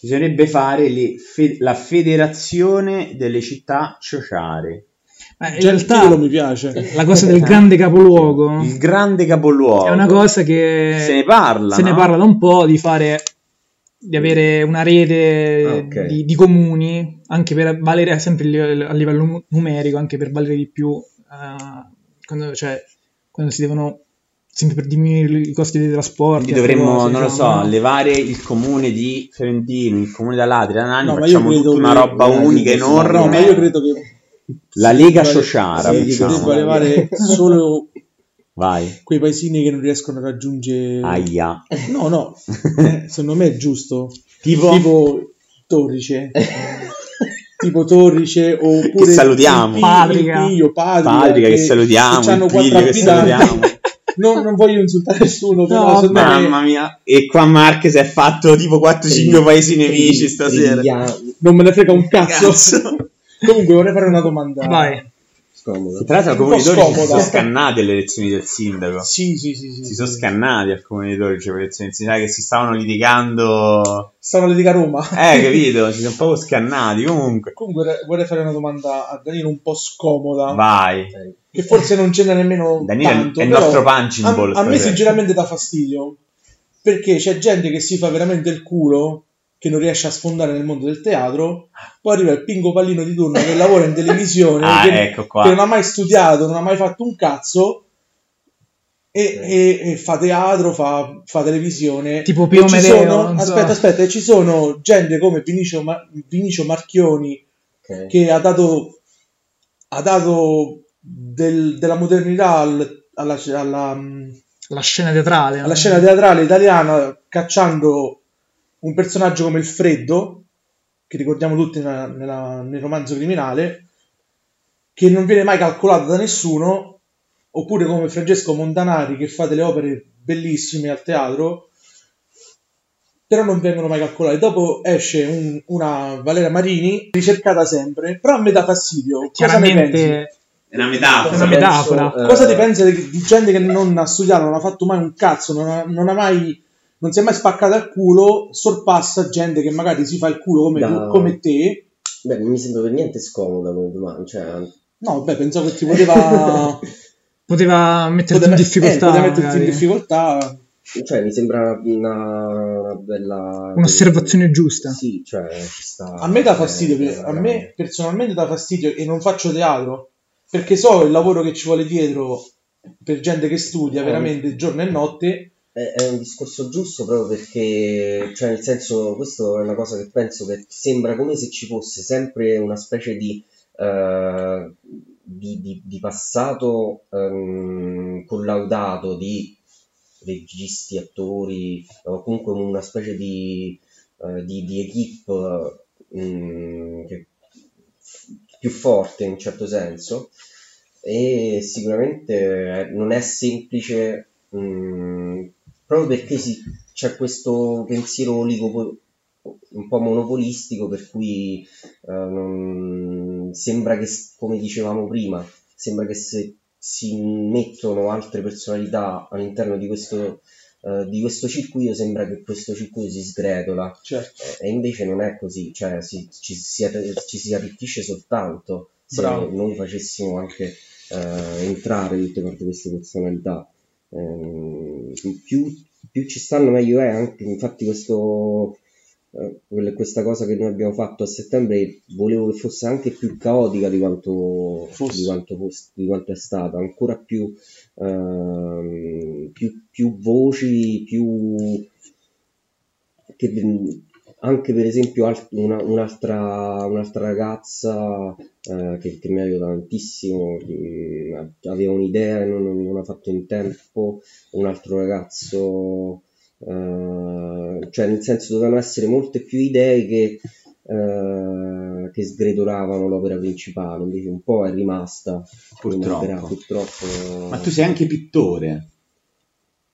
Speaker 2: bisognerebbe fare le fe- la federazione delle città ciociare.
Speaker 4: Eh, in
Speaker 3: Già il titolo
Speaker 4: realtà
Speaker 3: mi piace.
Speaker 4: la cosa del grande capoluogo
Speaker 2: Il grande capoluogo.
Speaker 4: è una cosa che
Speaker 2: Se ne parla,
Speaker 4: se ne
Speaker 2: no?
Speaker 4: parla da un po' di fare di avere una rete
Speaker 5: Ah, ok.
Speaker 4: di, di comuni anche per valere sempre il livello- a livello nu- numerico anche per valere di più eh, quando, cioè, quando si devono sempre per diminuire i costi dei trasporti
Speaker 2: Quindi
Speaker 4: altre
Speaker 2: dovremmo,
Speaker 4: cose,
Speaker 2: non lo
Speaker 4: diciamo,
Speaker 2: so,
Speaker 4: no?
Speaker 2: levare il comune di Ferentino, il comune d'Alatri, Anani,
Speaker 3: No, ma io
Speaker 2: facciamo
Speaker 3: credo
Speaker 2: tutta una
Speaker 3: che-
Speaker 2: roba
Speaker 5: eh,
Speaker 2: unica,
Speaker 5: sì,
Speaker 2: enorme.
Speaker 3: No, ma io credo che
Speaker 2: La Lega Ciociara,
Speaker 3: si
Speaker 2: diciamo.
Speaker 3: debba levare solo
Speaker 2: Vai.
Speaker 3: quei paesini che non riescono a raggiungere.
Speaker 2: Aia.
Speaker 3: No, no, eh, secondo me è giusto.
Speaker 2: Tipo,
Speaker 3: Tipo Torrice. tipo Torrice oppure
Speaker 2: Che salutiamo.
Speaker 3: il
Speaker 4: Padrica.
Speaker 3: Piglio, Padrica,
Speaker 2: Padrica che salutiamo,
Speaker 3: che hanno quattro
Speaker 2: che salutiamo.
Speaker 3: Non, non voglio insultare nessuno, però
Speaker 4: No,
Speaker 3: me
Speaker 2: Mamma mia. E qua Marche si è fatto tipo 4-5 paesi nemici stasera.
Speaker 3: Non me ne frega un cazzo.
Speaker 2: Cazzo.
Speaker 3: Comunque vorrei fare una domanda.
Speaker 4: vai
Speaker 5: scomodo.
Speaker 2: Tra l'altro al
Speaker 3: Un
Speaker 2: comune di
Speaker 3: po'
Speaker 2: Torri si sono
Speaker 3: scomoda.
Speaker 2: scannati alle elezioni del sindaco.
Speaker 3: Sì, sì, sì, sì.
Speaker 2: Si sono scannati al comune di Torri, cioè, elezioni del sindaco, che si stavano litigando.
Speaker 3: Stanno litica a Roma.
Speaker 2: Eh, capito? Si sono proprio scannati. Comunque,
Speaker 3: Comunque vorrei- fare una domanda a Danilo un po' scomoda,
Speaker 2: vai.
Speaker 3: Che forse non ce n'è nemmeno
Speaker 2: Daniele
Speaker 3: tanto.
Speaker 2: è il nostro punching ball.
Speaker 3: A, a me sinceramente dà fastidio, perché c'è gente che si fa veramente il culo, che non riesce a sfondare nel mondo del teatro, poi arriva il pingo pallino di turno che lavora in televisione,
Speaker 2: Ah,
Speaker 3: che,
Speaker 2: ecco
Speaker 3: che non ha mai studiato, non ha mai fatto un cazzo, e, e- e fa teatro, fa, fa televisione.
Speaker 4: Tipo Pio
Speaker 3: ci
Speaker 4: Medeo,
Speaker 3: sono-
Speaker 4: non so.
Speaker 3: aspetta, aspetta, e ci sono gente come Vinicio, Vinicio Marchioni
Speaker 5: Ok.
Speaker 3: che ha dato, ha dato del- della modernità al- alla, alla, mm,
Speaker 4: la scena teatrale no?
Speaker 3: alla scena teatrale italiana cacciando un personaggio come il Freddo che ricordiamo tutti nella- nella- nel romanzo criminale, che non viene mai calcolata da nessuno, oppure come Francesco Montanari che fa delle opere bellissime al teatro, però non vengono mai calcolate. Dopo esce un- una Valera Marini, ricercata sempre, però a me dà fastidio.
Speaker 4: Chiaramente
Speaker 2: È una metafora.
Speaker 4: Una metafora.
Speaker 5: eh,
Speaker 3: Cosa ti pensi di, di gente che non ha studiato, non ha fatto mai un cazzo, non, ha, non ha mai, non si è mai spaccata il culo, sorpassa gente che magari si fa il culo come,
Speaker 5: Da-
Speaker 3: tu- come te.
Speaker 5: Beh, non mi sembra per niente scomoda come domanda. Cioè,
Speaker 3: No, beh, pensavo che ti poteva,
Speaker 4: poteva metterti
Speaker 3: poteva-
Speaker 4: in difficoltà.
Speaker 3: eh, poteva metterti in difficoltà.
Speaker 5: cioè, mi sembra una, bella...
Speaker 4: Un'osservazione giusta.
Speaker 5: Sì, cioè, ci sta...
Speaker 3: A me dà
Speaker 5: eh,
Speaker 3: fastidio, per-
Speaker 5: eh,
Speaker 3: a me personalmente dà fastidio e non faccio teatro perché so il lavoro che ci vuole dietro per gente che studia
Speaker 5: Eh.
Speaker 3: veramente giorno e notte.
Speaker 5: È, è un discorso giusto proprio perché, cioè, nel senso, questo è una cosa che penso che sembra come se ci fosse sempre una specie di, eh, di, di- di passato ehm, collaudato di registi, attori, o comunque una specie di, eh, di, mm, che- più forte in un certo senso. E sicuramente non è semplice mm, proprio perché si- c'è questo pensiero oligopo- un po' monopolistico per cui eh, non- sembra che, come dicevamo prima, sembra che se si mettono altre personalità all'interno di questo, eh, di questo circuito sembra che questo circuito si sgretola
Speaker 3: Certo.
Speaker 5: eh, e invece non è così, cioè si- ci, si, ci si arricchisce soltanto se
Speaker 3: Bravo.
Speaker 5: noi facessimo anche eh, entrare tutte queste personalità. Ehm, più, più ci stanno meglio è, anche infatti questo, eh, questa cosa che noi abbiamo fatto a settembre volevo che fosse anche più caotica di quanto, di quanto, fosse- di quanto è stata, ancora più, ehm, più, più voci, più che anche per esempio alt- una- un'altra, un'altra ragazza eh, che, che mi aiuta tantissimo, mh, aveva un'idea e non, non ha fatto in tempo, un altro ragazzo, eh, cioè nel senso dovevano essere molte più idee che, eh, che sgretolavano l'opera principale, invece un po' è rimasta,
Speaker 2: Purtroppo.
Speaker 5: rimarrà, purtroppo.
Speaker 2: Ma tu sei anche pittore.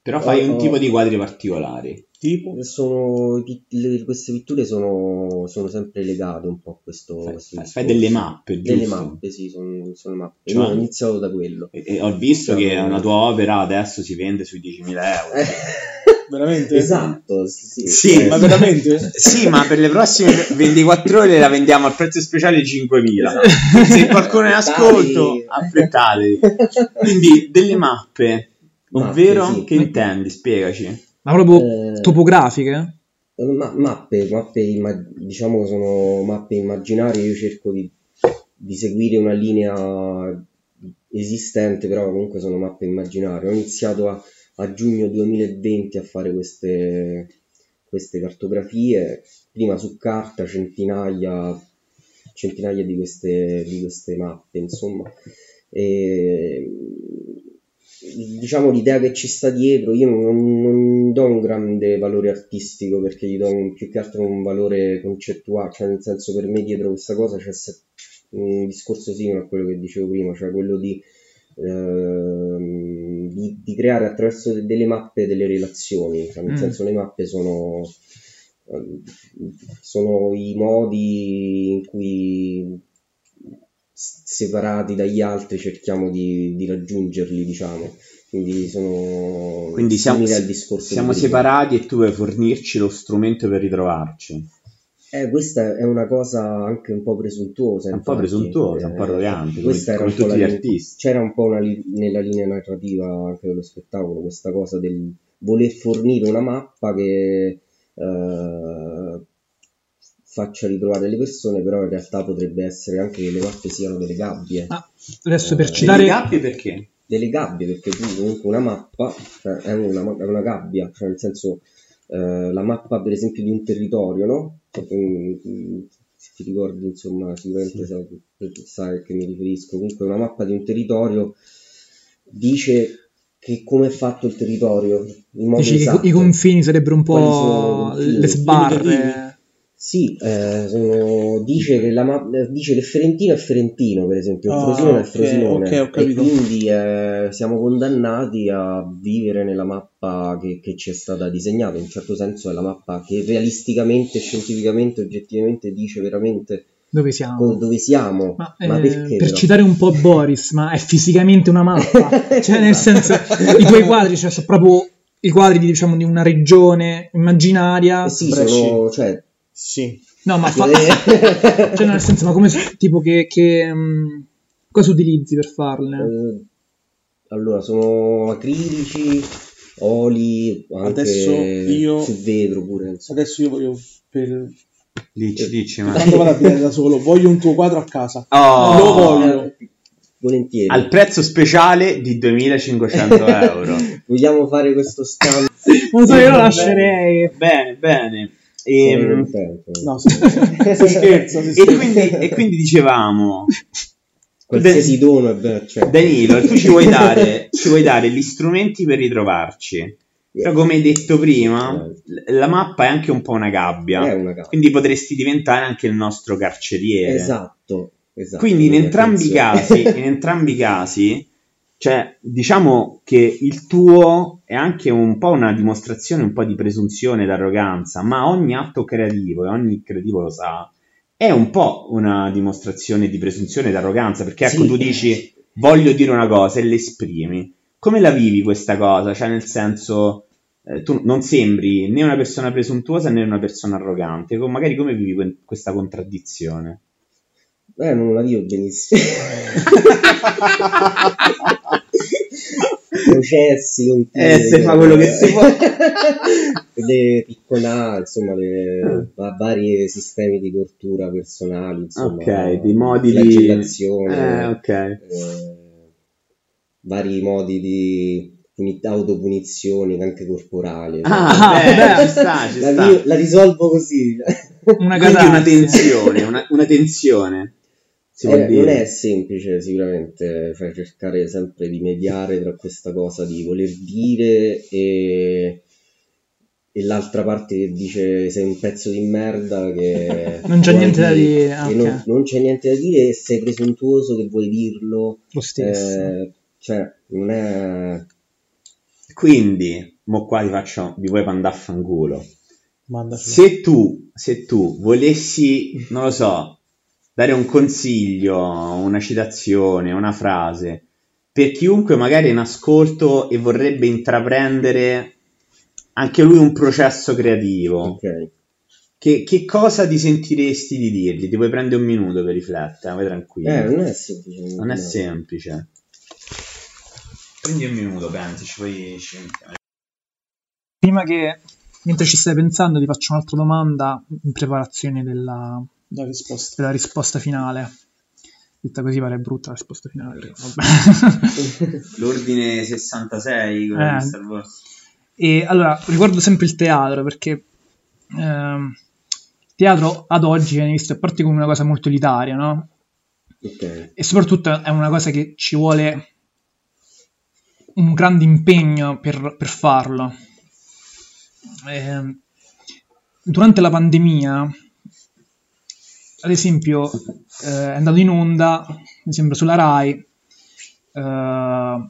Speaker 2: Però fai
Speaker 5: Oh,
Speaker 2: un tipo di quadri particolari.
Speaker 3: Tipo,
Speaker 5: Sono, le- queste pitture sono, sono sempre legate un po' a questo,
Speaker 2: Fai,
Speaker 5: questo
Speaker 2: fai- fai delle mappe, giusto?
Speaker 5: Delle mappe, sì, sono, sono mappe.
Speaker 2: Cioè?
Speaker 5: Io ho iniziato da quello.
Speaker 2: E, e ho visto
Speaker 5: Cioè,
Speaker 2: che una tua opera adesso si vende sui 10.000 euro.
Speaker 3: veramente?
Speaker 5: esatto, sì, sì.
Speaker 2: Sì,
Speaker 5: Eh,
Speaker 3: Ma veramente?
Speaker 2: Sì, ma per le prossime 24 ore la vendiamo al prezzo speciale 5.000. Se qualcuno è in ascolto, affrettatevi. Quindi delle mappe,
Speaker 5: Mappe,
Speaker 2: ovvero
Speaker 5: sì.
Speaker 2: che intendi? Spiegaci.
Speaker 4: Ma proprio
Speaker 5: Eh,
Speaker 4: topografiche?
Speaker 5: ma- mappe, mappe imma- diciamo sono mappe immaginarie, io cerco di, di seguire una linea esistente, però comunque sono mappe immaginarie. Ho iniziato a, a giugno 2020 a fare queste, queste cartografie, prima su carta, centinaia, centinaia di queste, di queste mappe, insomma. E, diciamo l'idea che ci sta dietro, io non, non do un grande valore artistico perché gli do un- più che altro un valore concettuale, cioè nel senso per me dietro questa cosa c'è un discorso simile a quello che dicevo prima, cioè quello di, ehm, di, di creare attraverso de- delle mappe delle relazioni, cioè nel
Speaker 4: Mm.
Speaker 5: senso le mappe sono, ehm, sono i modi in cui separati dagli altri cerchiamo di, di raggiungerli, diciamo. Quindi sono
Speaker 2: Quindi siamo,
Speaker 5: simili al discorso
Speaker 2: siamo
Speaker 5: di
Speaker 2: separati e tu vuoi fornirci lo strumento per ritrovarci.
Speaker 5: Eh, questa è una cosa anche un po' presuntuosa.
Speaker 2: È un po'
Speaker 5: infatti.
Speaker 2: presuntuosa, un po'
Speaker 5: Eh,
Speaker 2: arrogante, come,
Speaker 5: questa era
Speaker 2: come
Speaker 5: un po'
Speaker 2: tutti artisti.
Speaker 5: C'era un po' li- nella linea narrativa anche dello spettacolo questa cosa del voler fornire una mappa che eh, faccia ritrovare le persone, però in realtà potrebbe essere anche che le mappe siano delle gabbie.
Speaker 4: Ah, adesso per
Speaker 5: Eh,
Speaker 2: Delle
Speaker 4: citare...
Speaker 2: gabbie perché?
Speaker 5: delle gabbie perché tu comunque una mappa cioè, è, una, è una gabbia cioè nel senso eh, la mappa per esempio di un territorio no? Se ti ricordi insomma sicuramente sai, sai a che mi riferisco comunque una mappa di un territorio dice che come è fatto il territorio in modo
Speaker 4: Dici che
Speaker 5: esatto
Speaker 4: i confini sarebbero un po' le sbarre.
Speaker 5: Sì, eh, sono- dice, che la dice che Ferentino è Ferentino, per esempio, il
Speaker 3: Ah,
Speaker 5: Frosinone è
Speaker 3: ok,
Speaker 5: Frosinone.
Speaker 3: ok, ho
Speaker 5: e quindi eh, siamo condannati a vivere nella mappa che, che ci è stata disegnata. In un certo senso è la mappa che realisticamente, scientificamente, oggettivamente dice veramente
Speaker 4: Dove siamo?
Speaker 5: dove siamo.
Speaker 4: Ma,
Speaker 5: Ma
Speaker 4: eh,
Speaker 5: perché?
Speaker 4: per
Speaker 5: però?
Speaker 4: citare un po' Boris, ma è fisicamente una mappa. cioè, nel senso, i tuoi quadri, cioè, sono proprio i quadri di, diciamo, di una regione immaginaria.
Speaker 5: Eh sì, sono, cioè,
Speaker 3: Sì.
Speaker 4: No, ma fa...
Speaker 5: eh,
Speaker 4: cioè, nel senso, ma come tipo che, che, mh, cosa utilizzi per farle?
Speaker 5: Eh, allora, sono acrilici, oli, anche
Speaker 3: Adesso io-
Speaker 5: su vetro pure. insomma.
Speaker 3: Adesso io voglio per...
Speaker 2: Dici, dici, ma...
Speaker 3: Quando vado a vedere da solo, voglio un tuo quadro a casa.
Speaker 2: Oh,
Speaker 3: Lo voglio.
Speaker 5: Volentieri.
Speaker 2: Al prezzo speciale di 2500 euro.
Speaker 5: Vogliamo fare questo scambio?
Speaker 4: Non so, io lo
Speaker 2: Bene.
Speaker 4: lascerei.
Speaker 2: Bene, bene.
Speaker 5: Sono
Speaker 2: Ehm.
Speaker 3: No, scherza, si
Speaker 2: e, quindi, e quindi dicevamo,
Speaker 5: Qualsiasi dono è ben accetto.
Speaker 2: Danilo, tu ci vuoi, dare, ci vuoi dare gli strumenti per ritrovarci. Però come hai detto prima, l- la mappa è anche un po' una gabbia.
Speaker 5: È una gabbia.
Speaker 2: Quindi potresti diventare anche il nostro carceriere.
Speaker 5: Esatto, esatto.
Speaker 2: Quindi in entrambi, i casi, in entrambi i casi, cioè, diciamo che il tuo è anche un po' una dimostrazione, un po' di presunzione d'arroganza, ma ogni atto creativo, e ogni creativo lo sa, è un po' una dimostrazione di presunzione d'arroganza, perché ecco,
Speaker 5: Sì.
Speaker 2: tu dici voglio dire una cosa e l'esprimi. Come la vivi questa cosa? Cioè, nel senso, eh, tu non sembri né una persona presuntuosa né una persona arrogante. Magari come vivi que- questa contraddizione?
Speaker 5: Eh, non la vivo benissimo. Processi continui.
Speaker 2: Eh, se fa quello che si può.
Speaker 5: le picconate, insomma, le va- vari sistemi di tortura personali, insomma.
Speaker 2: ok, di modi di... Eh, ok.
Speaker 5: eh, vari modi di puni- autopunizioni anche corporali.
Speaker 2: Ah,
Speaker 4: Ah,
Speaker 2: beh, ci sta, ci
Speaker 5: la,
Speaker 2: sta.
Speaker 5: la risolvo così.
Speaker 4: Una
Speaker 2: una tensione, una, una tensione. Si
Speaker 5: Eh, non è semplice sicuramente cioè, cercare sempre di mediare tra questa cosa di voler dire e, e l'altra parte che dice sei un pezzo di merda che
Speaker 4: Non c'è niente da
Speaker 5: dire, e
Speaker 4: ah,
Speaker 5: non, non c'è niente da dire e sei presuntuoso che vuoi dirlo.
Speaker 4: Lo stesso.
Speaker 5: eh, cioè non è
Speaker 2: Quindi, mo qua ti faccio, vi vuoi mandare a fanculo. Se tu, se tu volessi, non lo so, dare un consiglio, una citazione, una frase, per chiunque magari è in ascolto e vorrebbe intraprendere anche lui un processo creativo,
Speaker 5: ok
Speaker 2: che, che cosa ti sentiresti di dirgli? Ti puoi prendere un minuto per riflettere, vai tranquillo.
Speaker 5: eh, non è semplice
Speaker 2: Non è semplice. Prendi un minuto, pensaci, poi ci.
Speaker 4: Prima che, mentre ci stai pensando, ti faccio un'altra domanda in preparazione della,
Speaker 3: La risposta.
Speaker 4: della risposta finale. Detta così pare brutta la risposta finale. però vabbè.
Speaker 2: L'ordine 66 con
Speaker 4: Eh.
Speaker 2: Star Wars.
Speaker 4: E allora ricordo sempre il teatro perché ehm, il teatro ad oggi viene visto a parte come una cosa molto elitaria, no?
Speaker 5: ok
Speaker 4: E soprattutto è una cosa che ci vuole un grande impegno per, per farlo. Ehm, durante la pandemia, ad esempio, eh, è andato in onda, mi sembra sulla Rai, eh,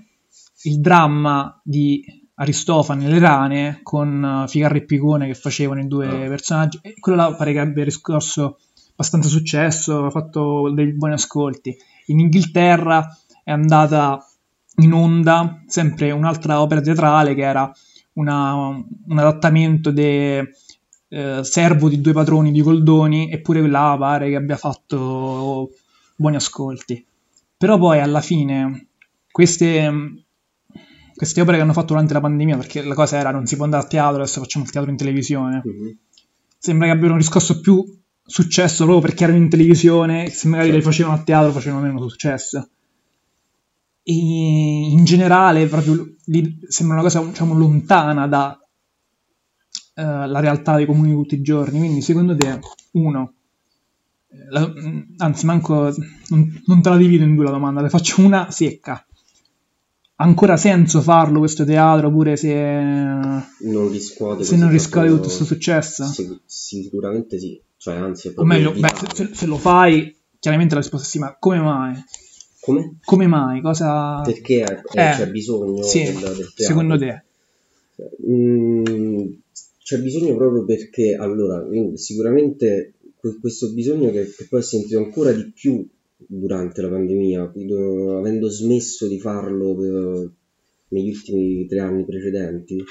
Speaker 4: il dramma di Aristofane e le rane con eh, Ficarra e Picone che facevano i due
Speaker 5: Ah.
Speaker 4: personaggi. E quello là pare che abbia riscosso abbastanza successo, ha fatto dei buoni ascolti. In Inghilterra è andata in onda sempre un'altra opera teatrale che era una- un adattamento de eh, Servo di due patroni di Goldoni, eppure là pare che abbia fatto buoni ascolti. Però poi alla fine queste, queste opere che hanno fatto durante la pandemia, perché la cosa era non si può andare a teatro, adesso facciamo il teatro in televisione,
Speaker 5: Mhm.
Speaker 4: sembra che abbiano riscosso più successo proprio perché erano in televisione, se magari le facevano a teatro facevano meno successo. E in generale proprio lì sembra una cosa diciamo lontana da la realtà dei comuni di tutti i giorni. Quindi secondo te, uno, eh, la- mh, anzi manco, non, non te la divido in due la domanda, te faccio una secca. Ha ancora senso farlo questo teatro pure se,
Speaker 5: non riscuote
Speaker 4: se non riscuote tutto questo successo?
Speaker 5: Sic- sicuramente sì Cioè, anzi,
Speaker 4: O meglio, beh, se, se lo fai, chiaramente la risposta è sì, ma come mai?
Speaker 5: Come?
Speaker 4: Come mai? Cosa...
Speaker 5: Perché eh,
Speaker 4: Eh,
Speaker 5: c'è bisogno
Speaker 4: sì,
Speaker 5: del, del
Speaker 4: secondo te?
Speaker 5: Mm, c'è bisogno proprio perché, allora, sicuramente que- questo bisogno che, che poi ho sentito ancora di più durante la pandemia, quando- avendo smesso di farlo per- negli ultimi tre anni precedenti,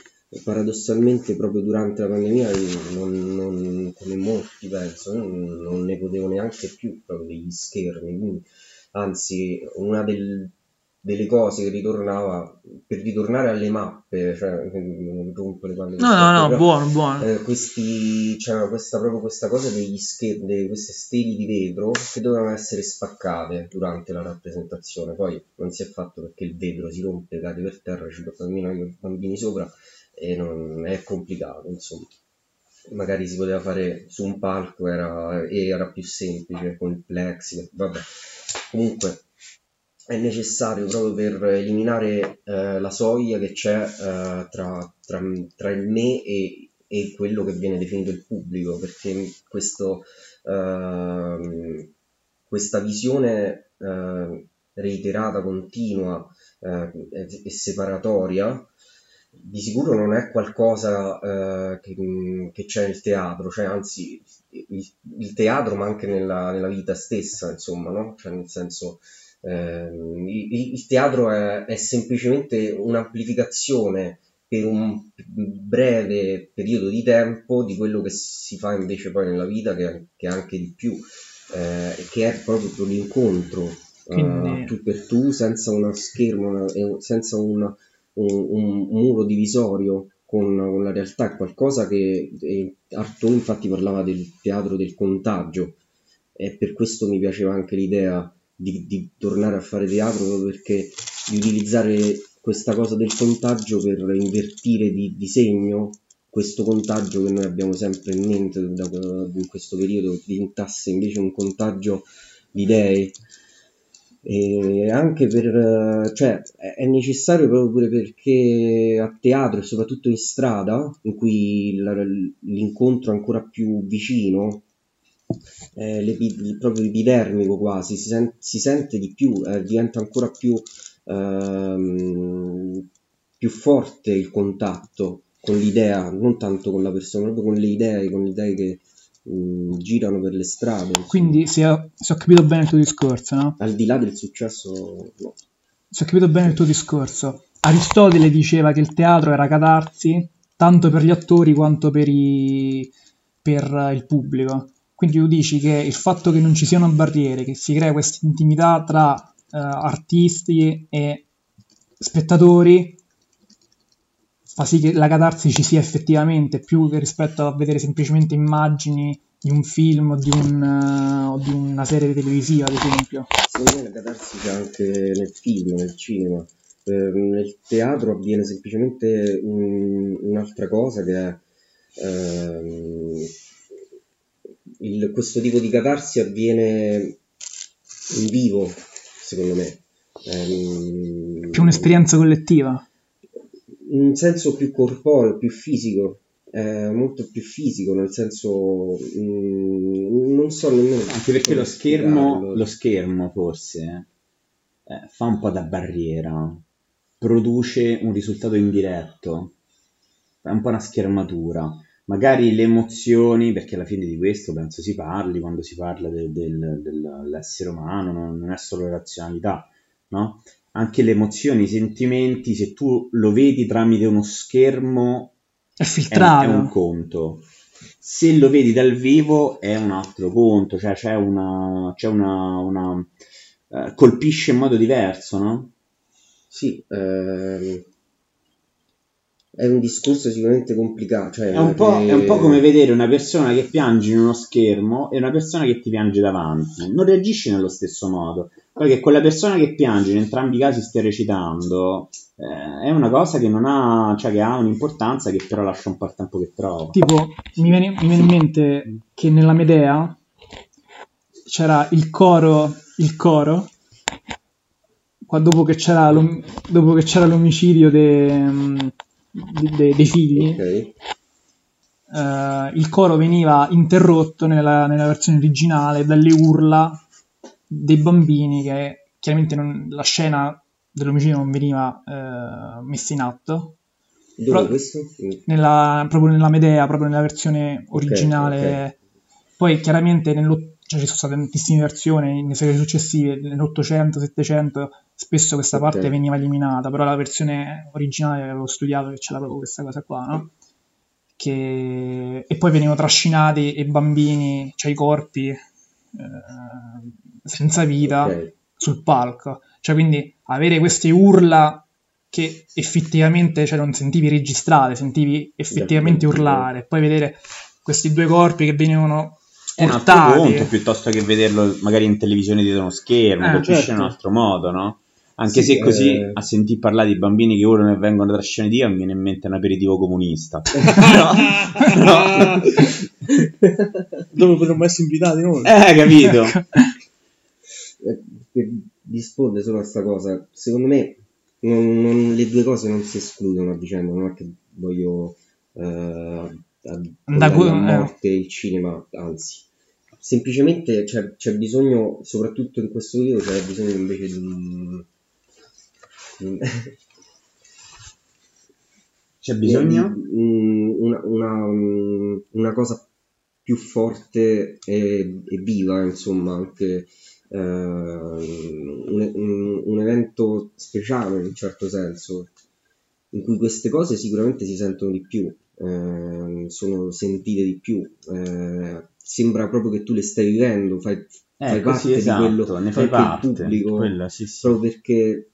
Speaker 5: paradossalmente proprio durante la pandemia non, non- come molti penso, non, non ne potevo neanche più proprio degli schermi, quindi, anzi una del- delle cose che ritornava per ritornare alle mappe, cioè non rompo le palle
Speaker 4: No, no, no,
Speaker 5: però,
Speaker 4: buono, buono.
Speaker 5: eh, questi, c'era questa, proprio questa cosa degli schermi, queste steli di vetro che dovevano essere spaccate durante la rappresentazione. Poi non si è fatto perché il vetro si rompe, cade per terra, ci cammino io i bambini sopra e non è complicato, insomma. Magari si poteva fare su un palco era, era più semplice con il plexi, vabbè. Comunque è necessario proprio per eliminare eh, la soglia che c'è eh, tra, tra- tra il me e, e quello che viene definito il pubblico, perché questo, ehm, questa visione eh, reiterata, continua eh, e, e separatoria di sicuro non è qualcosa eh, che, che c'è nel teatro, cioè anzi il, il teatro ma anche nella, nella vita stessa, insomma, no? Cioè nel senso ehm, il, il teatro è, è semplicemente un'amplificazione per un breve periodo di tempo di quello che si fa invece poi nella vita, che, che è anche di più, eh, che è proprio l'incontro eh,
Speaker 4: Quindi-
Speaker 5: tu per tu, senza uno schermo, una- e senza una- un, un muro divisorio con, con la realtà, è qualcosa che eh, Artaud infatti parlava del teatro del contagio e per questo mi piaceva anche l'idea di, di tornare a fare teatro proprio perché di utilizzare questa cosa del contagio per invertire di, di segno questo contagio che noi abbiamo sempre in mente da, in questo periodo diventasse invece un contagio di idee e anche per cioè è necessario proprio perché a teatro e soprattutto in strada in cui l'incontro è ancora più vicino eh, il- proprio epidermico quasi si, sen- si sente di più eh, diventa ancora più ehm, più forte il contatto con l'idea non tanto con la persona proprio con le idee con le idee che mm, girano per le strade insomma.
Speaker 4: Quindi se ho, se ho capito bene il tuo discorso, no?
Speaker 5: al di là del successo no.
Speaker 4: Se ho capito bene il tuo discorso, Aristotele diceva che il teatro era catarsi tanto per gli attori quanto per, i- per il pubblico. Quindi tu dici che il fatto che non ci siano barriere, che si crea questa intimità tra eh, artisti e spettatori, fa sì che la catarsi ci sia effettivamente più che rispetto a vedere semplicemente immagini di un film o di, un, eh, o di una serie televisiva, ad esempio.
Speaker 5: Secondo me la catarsi c'è anche nel film, nel cinema. Eh, nel teatro avviene semplicemente un- un'altra cosa che è ehm, il- questo tipo di catarsi avviene in vivo, secondo me. Ehm,
Speaker 4: Più un'esperienza collettiva.
Speaker 5: in senso più corporeo, più fisico, è molto più fisico, nel senso mm, non so nemmeno
Speaker 2: Anche perché lo schermo, lo schermo forse eh, fa un po' da barriera, produce un risultato indiretto, è un po' una schermatura. Magari le emozioni, perché alla fine di questo penso si parli quando si parla del- del- dell'essere umano, non, è solo razionalità, no? Anche le emozioni, i sentimenti, se tu lo vedi tramite uno schermo
Speaker 4: È
Speaker 2: è,
Speaker 4: filtrato.
Speaker 2: è un conto. Se lo vedi dal vivo è un altro conto, cioè c'è una, c'è una, una eh, colpisce in modo diverso, no?
Speaker 5: Sì, ehm, è un discorso sicuramente complicato. Cioè,
Speaker 2: È un, po',
Speaker 5: che-
Speaker 2: è un po' come vedere una persona che piange in uno schermo e una persona che ti piange davanti. Non reagisci nello stesso modo. Poi che quella persona che piange in entrambi i casi stia recitando eh, è una cosa che non ha, cioè che ha un'importanza che però lascia un po' il tempo che trova.
Speaker 4: Tipo, mi viene, mi viene in mente che nella Medea c'era il coro, il coro, qua dopo che c'era, l'om- dopo che c'era l'omicidio de- de- de- dei figli,
Speaker 5: Ok,
Speaker 4: eh, il coro veniva interrotto nella, nella versione originale dalle urla dei bambini che chiaramente non- la scena dell'omicidio non veniva eh, messa in atto
Speaker 5: Dove questo?
Speaker 4: Nella, proprio nella Medea, proprio nella versione originale.
Speaker 5: ok.
Speaker 4: Poi chiaramente nello- cioè, ci sono state tantissime versioni nei secoli successivi, nell'Ottocento, Settecento, spesso questa parte veniva eliminata, però la versione originale avevo studiato che c'era proprio questa cosa qua, no? Che... E poi venivano trascinati i bambini, cioè i corpi, eh, senza vita
Speaker 5: ok.
Speaker 4: sul palco. Cioè, quindi avere queste urla che effettivamente cioè, non sentivi registrate, sentivi effettivamente urlare, e poi vedere questi due corpi che venivano
Speaker 2: È un altro conto piuttosto che vederlo magari in televisione dietro uno schermo,
Speaker 4: Eh,
Speaker 2: colpisce in
Speaker 3: certo.
Speaker 2: un altro modo, no? Anche
Speaker 5: Sì,
Speaker 2: se così
Speaker 5: eh.
Speaker 2: a sentir parlare di bambini che urlano e vengono trascinati via mi viene in mente un aperitivo comunista. No,
Speaker 3: Dove potremmo essere invitati noi?
Speaker 2: Eh, capito?
Speaker 5: Per rispondere solo a questa cosa, secondo me non- non- le due cose non si escludono a vicenda, non è che voglio eh,
Speaker 4: Da cui-
Speaker 5: a
Speaker 4: eh.
Speaker 5: morte il cinema, anzi, semplicemente c'è, c'è bisogno, soprattutto in questo video, c'è bisogno invece di un... un-
Speaker 2: C'è bisogno?
Speaker 5: di, mm, una, una, una cosa più forte e, e viva, insomma, anche eh, un, un- un evento speciale in un certo senso, in cui queste cose sicuramente si sentono di più, eh, sono sentite di più, eh, sembra proprio che tu le stai vivendo, fai, fai
Speaker 2: Eh,
Speaker 5: parte
Speaker 2: così esatto,
Speaker 5: di quello,
Speaker 2: ne fai
Speaker 5: anche il
Speaker 2: parte.
Speaker 5: pubblico,
Speaker 2: Quello, sì, sì.
Speaker 5: proprio perché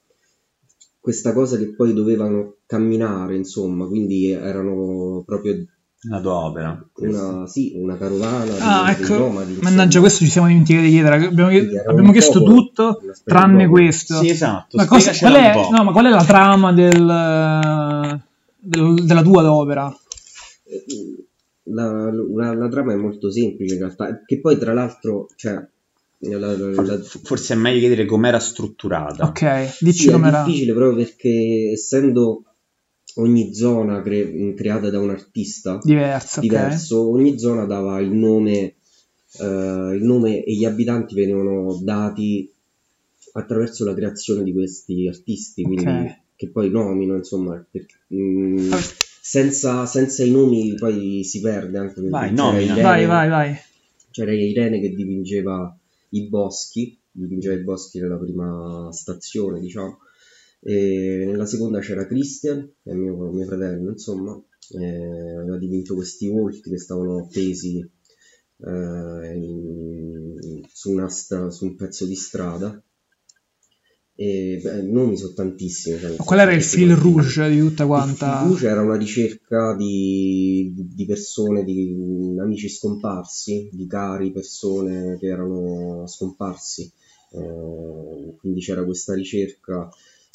Speaker 5: questa cosa che poi dovevano camminare, insomma, quindi erano proprio
Speaker 2: La tua opera.
Speaker 5: una, sì, una carovana di,
Speaker 4: Ah, ecco,
Speaker 5: nomadi.
Speaker 4: mannaggia, questo ci siamo dimenticati di chiedere. Abbiamo, abbiamo chiesto
Speaker 5: popolo,
Speaker 4: tutto tranne questo.
Speaker 2: Sì, esatto.
Speaker 4: Ma cosa- qual, è, no, ma qual è la trama del- del- della tua opera?
Speaker 5: La, la- la trama è molto semplice in realtà, che poi tra l'altro, cioè, la, la- la-
Speaker 2: Forse è meglio chiedere com'era strutturata.
Speaker 4: Ok, dici
Speaker 5: Sì, è
Speaker 4: com'era.
Speaker 5: difficile proprio perché essendo ogni zona cre- creata da un artista
Speaker 4: Diverso,
Speaker 5: diverso, ogni zona dava il nome, eh, il nome e gli abitanti venivano dati attraverso la creazione di questi artisti, quindi
Speaker 4: Ok.
Speaker 5: che poi nomino, insomma, perché, mm,
Speaker 4: Ah.
Speaker 5: Senza, senza i nomi poi si perde anche perché
Speaker 2: Vai,
Speaker 5: c'era
Speaker 2: nomina.
Speaker 5: Irene-
Speaker 4: Vai, vai, vai.
Speaker 5: c'era Irene che dipingeva i boschi, dipingeva i boschi nella prima stazione, diciamo, e nella seconda c'era Christian, che è mio, mio fratello, insomma, eh, aveva dipinto questi volti che stavano appesi eh, in- su, una su un pezzo di strada. E beh, nomi sono tantissimi. cioè,
Speaker 4: Qual era il fil rouge di tutta quanta?
Speaker 5: il Rouge era una ricerca di, di persone, di amici scomparsi, di cari persone che erano scomparsi. Eh, quindi c'era questa ricerca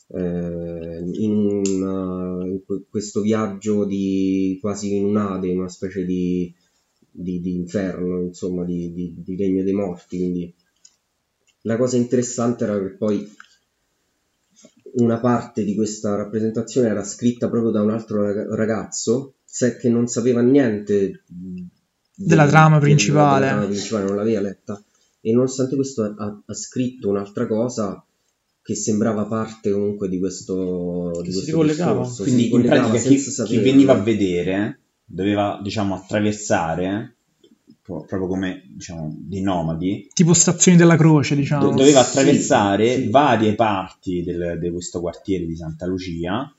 Speaker 5: eh, in, una- in que- questo viaggio di quasi in un Ade, in una specie di, di- di inferno, insomma, di, di, di regno dei morti. Quindi la cosa interessante era che poi una parte di questa rappresentazione era scritta proprio da un altro raga- ragazzo se- che non sapeva niente mh,
Speaker 4: Della
Speaker 5: del-
Speaker 4: trama principale.
Speaker 5: della trama principale, non l'aveva letta e nonostante questo ha, ha scritto un'altra cosa che sembrava parte comunque di questo, di
Speaker 3: Che si
Speaker 5: questo
Speaker 3: ricollegava.
Speaker 5: discorso, si
Speaker 2: Quindi in pratica chi, chi veniva a vedere doveva, diciamo, attraversare, pro- proprio come, diciamo, di nomadi,
Speaker 4: Tipo stazioni della croce, diciamo.
Speaker 2: do- doveva
Speaker 5: Sì,
Speaker 2: attraversare
Speaker 5: sì.
Speaker 2: varie parti del- di questo quartiere di Santa Lucia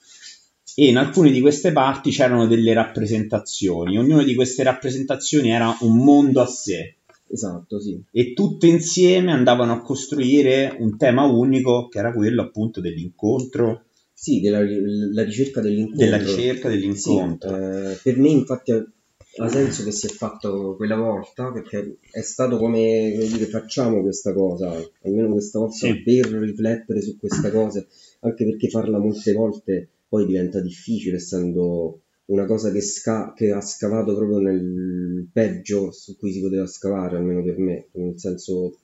Speaker 2: e in alcune di queste parti c'erano delle rappresentazioni. Ognuna di queste rappresentazioni era un mondo a sé
Speaker 5: Esatto, sì.
Speaker 2: e tutte insieme andavano a costruire un tema unico che era quello appunto dell'incontro,
Speaker 5: Sì, della la ricerca dell'incontro.
Speaker 2: della ricerca
Speaker 5: Sì,
Speaker 2: dell'incontro.
Speaker 5: eh, per me infatti ha, senso che si è fatto quella volta perché è stato come, come dire facciamo questa cosa, almeno questa volta
Speaker 2: Sì.
Speaker 5: per riflettere su queste cose, anche perché farla molte volte poi diventa difficile essendo una cosa che, sca- che ha scavato proprio nel peggio su cui si poteva scavare, almeno per me, nel senso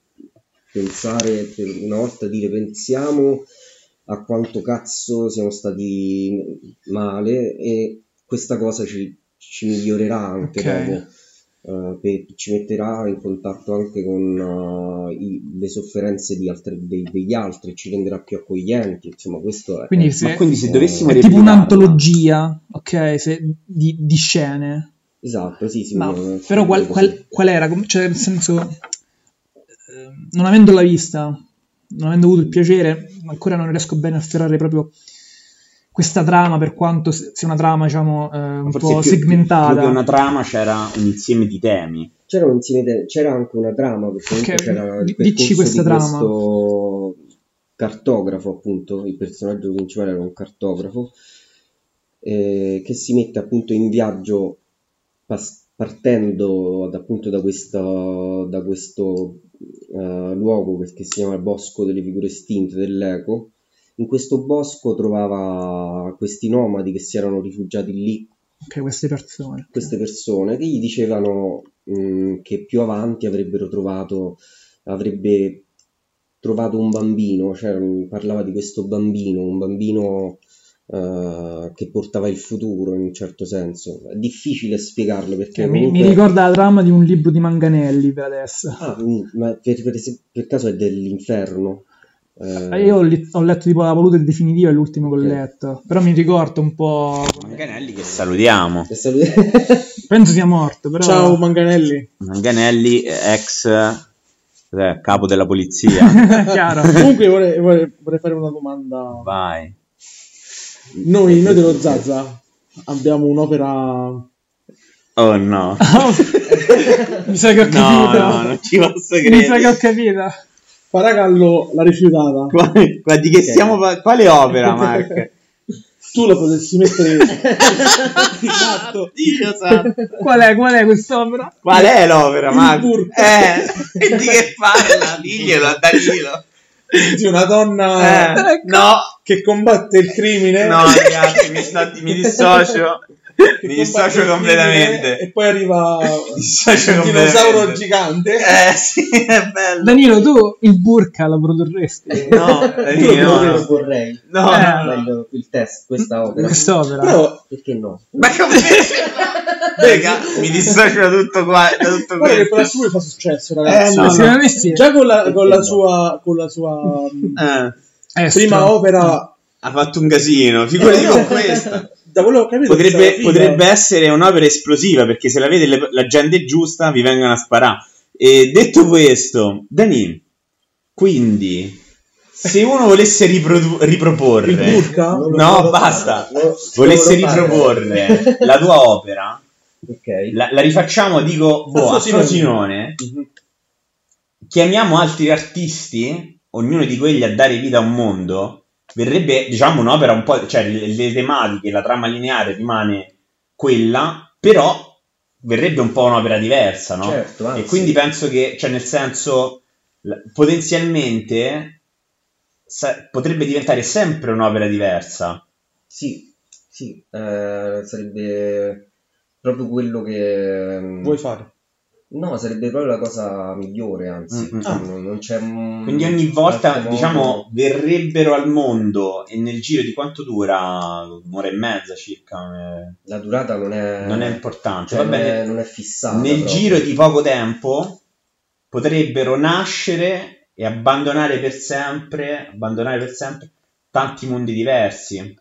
Speaker 5: pensare per una volta dire pensiamo a quanto cazzo siamo stati male e questa cosa ci, ci migliorerà anche
Speaker 4: Ok.
Speaker 5: dopo. eh, per- ci metterà in contatto anche con eh, i- le sofferenze di altre- dei- degli altri, ci renderà più accoglienti. Insomma, questo è.
Speaker 4: Quindi
Speaker 5: è-
Speaker 4: se-
Speaker 2: Ma quindi se dovessimo
Speaker 4: È tipo un'antologia, ok, se- di, di scene.
Speaker 5: Esatto, sì, sì.
Speaker 4: Ma,
Speaker 5: eh,
Speaker 4: però qual, qual- qual era? Cioè, nel senso, non avendola vista, non avendo avuto il piacere, ancora non riesco bene a afferrare proprio questa trama, per quanto sia una trama, diciamo, eh, un
Speaker 2: Forse
Speaker 4: po'
Speaker 2: più-
Speaker 4: segmentata.
Speaker 2: Più che una trama c'era un insieme di temi.
Speaker 5: C'era, un insieme de- c'era anche una trama, perché comunque
Speaker 4: Ok,
Speaker 5: c'era il
Speaker 4: di-
Speaker 5: percorso
Speaker 4: dici questa
Speaker 5: di
Speaker 4: trama.
Speaker 5: questo cartografo, appunto, il personaggio principale era un cartografo, eh, che si mette appunto in viaggio pas- partendo da, appunto da, questa, da questo eh, luogo che, che si chiama il Bosco delle Figure Estinte dell'Eco. In questo bosco trovava questi nomadi che si erano rifugiati lì
Speaker 4: Ok, queste persone.
Speaker 5: queste persone che gli dicevano mh, che più avanti avrebbero trovato, avrebbe trovato un bambino, cioè mh, parlava di questo bambino, un bambino eh, che portava il futuro in un certo senso. È difficile spiegarlo perché
Speaker 4: mi,
Speaker 5: comunque...
Speaker 4: mi ricorda la trama di un libro di Manganelli per adesso.
Speaker 5: Ah, ma per, per, per caso è dell'inferno? Eh,
Speaker 4: Io ho, li- ho letto tipo La voluta definitiva, è l'ultimo che ho letto. Però mi ricorda un po'.
Speaker 2: Manganelli che salutiamo.
Speaker 5: e salut-
Speaker 4: Penso sia morto, però.
Speaker 3: Ciao Manganelli.
Speaker 2: Manganelli, ex capo della polizia.
Speaker 4: Chiaro.
Speaker 3: Comunque vorrei, vorrei- vorrei fare una domanda.
Speaker 2: Vai.
Speaker 3: Noi, noi dello Zaza abbiamo un'opera...
Speaker 2: Oh no.
Speaker 4: mi sa che ho
Speaker 2: No,
Speaker 4: capito.
Speaker 2: no, non ci posso
Speaker 4: Mi sa che ho
Speaker 2: credere.
Speaker 4: capito.
Speaker 3: Paragallo l'ha rifiutata.
Speaker 2: Qua- qua di che stiamo pa- Quale opera, Mark?
Speaker 3: Tu la potessi mettere esatto.
Speaker 2: Dio santo.
Speaker 4: Qual è, qual è quest'opera?
Speaker 2: Qual è l'opera,
Speaker 3: burka.
Speaker 2: Eh, e di che parla? Diglielo a Danilo.
Speaker 3: di una donna
Speaker 2: Eh, no,
Speaker 3: che combatte il crimine.
Speaker 2: no, ragazzi, mi, sto- mi dissocio. Mi dissocio
Speaker 3: il
Speaker 2: completamente.
Speaker 3: E poi arriva un dinosauro gigante.
Speaker 2: Eh, sì, è bello.
Speaker 4: Danilo, tu il burka lo produrresti?
Speaker 2: No,
Speaker 5: Io
Speaker 2: Danilo,
Speaker 5: lo
Speaker 2: no.
Speaker 5: vorrei.
Speaker 2: No,
Speaker 4: Eh.
Speaker 2: no, no.
Speaker 5: Il test, questa opera.
Speaker 4: Quest'opera?
Speaker 3: Però
Speaker 5: Perché no?
Speaker 2: Ma come? Raga, mi dissocio da tutto qua, da tutto
Speaker 3: guarda che per lui fa successo, ragazzi.
Speaker 2: Eh, no,
Speaker 4: me sì.
Speaker 3: Già con la, con la
Speaker 5: No.
Speaker 3: sua, con la sua
Speaker 2: Eh,
Speaker 4: Estro.
Speaker 3: prima opera,
Speaker 2: ha fatto un casino, figurati con questa.
Speaker 3: Da quello che ho capito,
Speaker 2: Potrebbe, potrebbe essere un'opera esplosiva perché se la vede le- la gente giusta vi vengono a sparare. E detto questo, Dani, quindi se uno volesse riprodu- riproporre, No, basta.
Speaker 5: lo-
Speaker 2: volesse riproporre la tua opera,
Speaker 5: Ok.
Speaker 2: la, la rifacciamo, dico, boh,
Speaker 3: A
Speaker 2: a
Speaker 3: Frosinone. Mhm.
Speaker 2: chiamiamo altri artisti, ognuno di quelli a dare vita a un mondo, verrebbe, diciamo, un'opera un po', cioè le, le tematiche, la trama lineare rimane quella, però verrebbe un po' un'opera diversa, no?
Speaker 5: Certo, anzi.
Speaker 2: E quindi penso che, cioè nel senso, potenzialmente sa- potrebbe diventare sempre un'opera diversa.
Speaker 5: Sì, sì, eh, sarebbe proprio quello che... mm,
Speaker 3: Vuoi fare?
Speaker 5: No, sarebbe proprio la cosa migliore, anzi.
Speaker 2: Mm, mm,
Speaker 5: Cioè,
Speaker 2: mm.
Speaker 5: non, non c'è... un-
Speaker 2: Quindi ogni volta, diciamo,
Speaker 5: modo.
Speaker 2: verrebbero al mondo e nel giro di quanto dura? Un'ora e mezza circa. eh,
Speaker 5: La durata non è...
Speaker 2: Non è importante.
Speaker 5: cioè,
Speaker 2: Va
Speaker 5: non,
Speaker 2: bene.
Speaker 5: è, non è fissata.
Speaker 2: Nel
Speaker 5: proprio.
Speaker 2: giro di poco tempo potrebbero nascere e abbandonare per sempre, abbandonare per sempre tanti mondi diversi.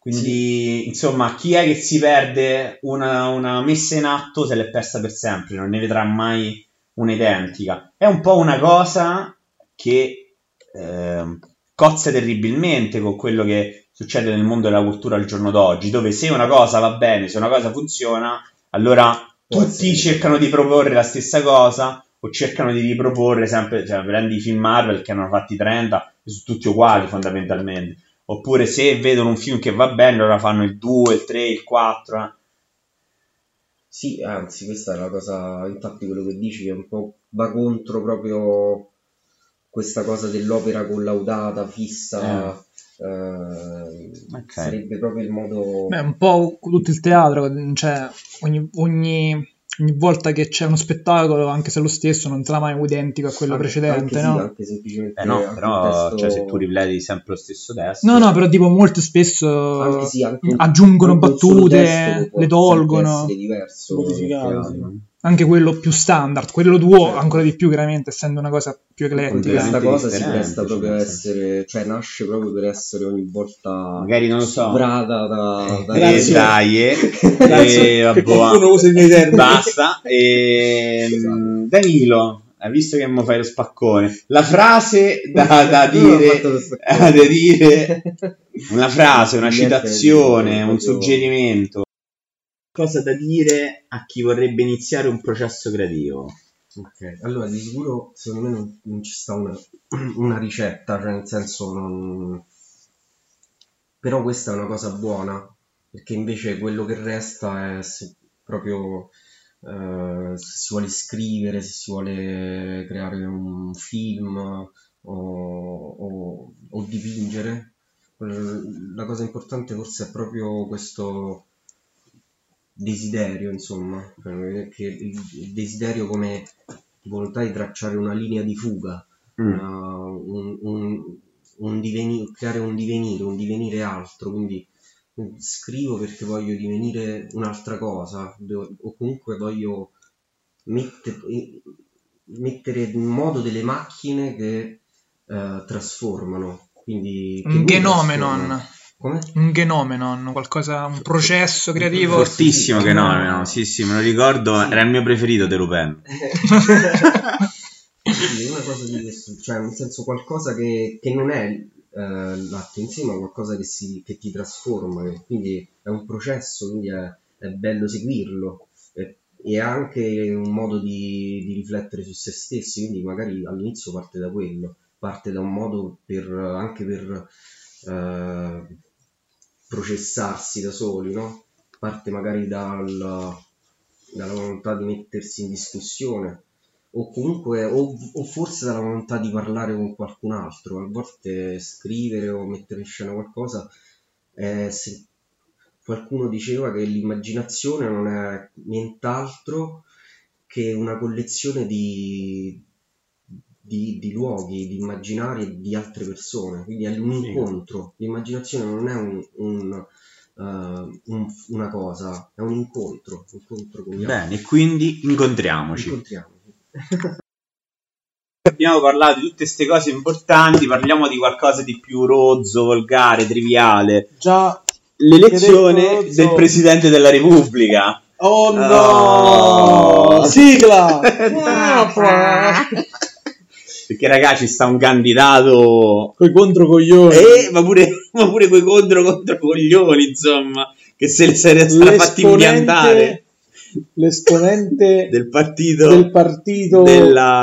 Speaker 2: Quindi, insomma, chi è che si perde una, una messa in atto se l'è persa per sempre, non ne vedrà mai un'identica. È un po' una cosa che ehm, cozza terribilmente con quello che succede nel mondo della cultura al giorno d'oggi, dove se una cosa va bene, se una cosa funziona, allora tutti cercano di proporre la stessa cosa o cercano di riproporre sempre, cioè prendi i film Marvel che hanno fatti 30 e sono tutti uguali fondamentalmente. Oppure se vedono un film che va bene, allora fanno il 2, il 3, il 4. eh.
Speaker 5: Sì, anzi, questa è la cosa, infatti quello che dici è un po' va contro proprio questa cosa dell'opera collaudata, fissa, eh,
Speaker 2: Ok.
Speaker 5: sarebbe proprio il modo...
Speaker 4: Beh, un po' tutto il teatro, cioè ogni, ogni, ogni volta che c'è uno spettacolo, anche se lo stesso, non sarà mai identico a quello
Speaker 5: Anche-
Speaker 4: precedente,
Speaker 5: anche
Speaker 4: no?
Speaker 5: sì, anche semplicemente
Speaker 2: Eh no,
Speaker 5: anche
Speaker 2: però
Speaker 5: testo-
Speaker 2: cioè, se tu ripeti sempre lo stesso testo...
Speaker 4: No, no, però tipo molto spesso
Speaker 5: anche sì,
Speaker 4: aggiungono battute,
Speaker 5: testo
Speaker 4: le tolgono.
Speaker 5: essere diverso,
Speaker 3: Modificato.
Speaker 4: Anche quello più standard, quello tuo
Speaker 5: Certo.
Speaker 4: ancora di più, chiaramente, essendo una cosa più eclettica.
Speaker 5: questa cosa si presta proprio a
Speaker 2: cioè,
Speaker 5: essere, cioè nasce proprio per essere ogni volta
Speaker 2: Magari non lo so.
Speaker 5: superata da, da
Speaker 2: Eh,
Speaker 3: Grazie.
Speaker 2: dai, eh.
Speaker 3: Grazie
Speaker 2: Eh,
Speaker 3: che
Speaker 2: vabbè,
Speaker 3: qualcuno usa i miei termini.
Speaker 2: Basta. Ehm, Danilo, hai visto che mo fai lo spaccone? La frase da, da dire, da dire, una frase, una citazione, un suggerimento. Cosa da dire a chi vorrebbe iniziare un processo creativo?
Speaker 5: Ok, allora di sicuro secondo me non, non ci sta una, una ricetta, cioè nel senso non... Però questa è una cosa buona, perché invece quello che resta è se- proprio eh, se si vuole scrivere, se si vuole creare un film o, o- o dipingere. eh, La cosa importante forse è proprio questo desiderio, insomma, che il, desiderio come volontà di tracciare una linea di fuga,
Speaker 2: Mm.
Speaker 5: una- un, un- un diveni- creare un divenire, un divenire altro, quindi scrivo perché voglio divenire un'altra cosa, o comunque voglio mette- mettere in modo delle macchine che eh, trasformano. Quindi, che
Speaker 4: Un genomenon.
Speaker 5: trasformano. Come?
Speaker 4: Un genomenon, qualcosa, un processo creativo.
Speaker 2: Fortissimo no, sì, sì, me lo ricordo,
Speaker 5: Sì.
Speaker 2: era il mio preferito De Lupin.
Speaker 5: Sì, una cosa di questo, cioè nel senso qualcosa che, che non è eh, l'atto in sé, ma qualcosa che, si, che ti trasforma, che quindi è un processo, quindi è, è bello seguirlo e, e è anche un modo di, di riflettere su se stessi, quindi magari all'inizio parte da quello, parte da un modo per, anche per eh, processarsi da soli, no? Parte magari dal, dalla volontà di mettersi in discussione o comunque o, o forse dalla volontà di parlare con qualcun altro a volte scrivere o mettere in scena qualcosa eh, se qualcuno diceva che l'immaginazione non è nient'altro che una collezione di, di, di luoghi, di immaginari di altre persone, quindi è un incontro. L'immaginazione non è un, un, eh, un- una cosa, è un incontro, un incontro con gli altri.
Speaker 2: Bene, quindi incontriamoci.
Speaker 5: Incontriamoci.
Speaker 2: Abbiamo parlato di tutte queste cose importanti, parliamo di qualcosa di più rozzo, volgare, triviale.
Speaker 3: Già.
Speaker 2: L'elezione del Presidente della Repubblica.
Speaker 3: Oh no!
Speaker 2: Oh.
Speaker 3: Sigla!
Speaker 2: Perché ragazzi sta un candidato
Speaker 3: Coi controcoglioni.
Speaker 2: Eh, ma pure, ma pure quei contro contro coglioni, insomma, che se li sarei fatti impiantare
Speaker 3: l'esponente
Speaker 2: del partito
Speaker 3: del partito
Speaker 2: della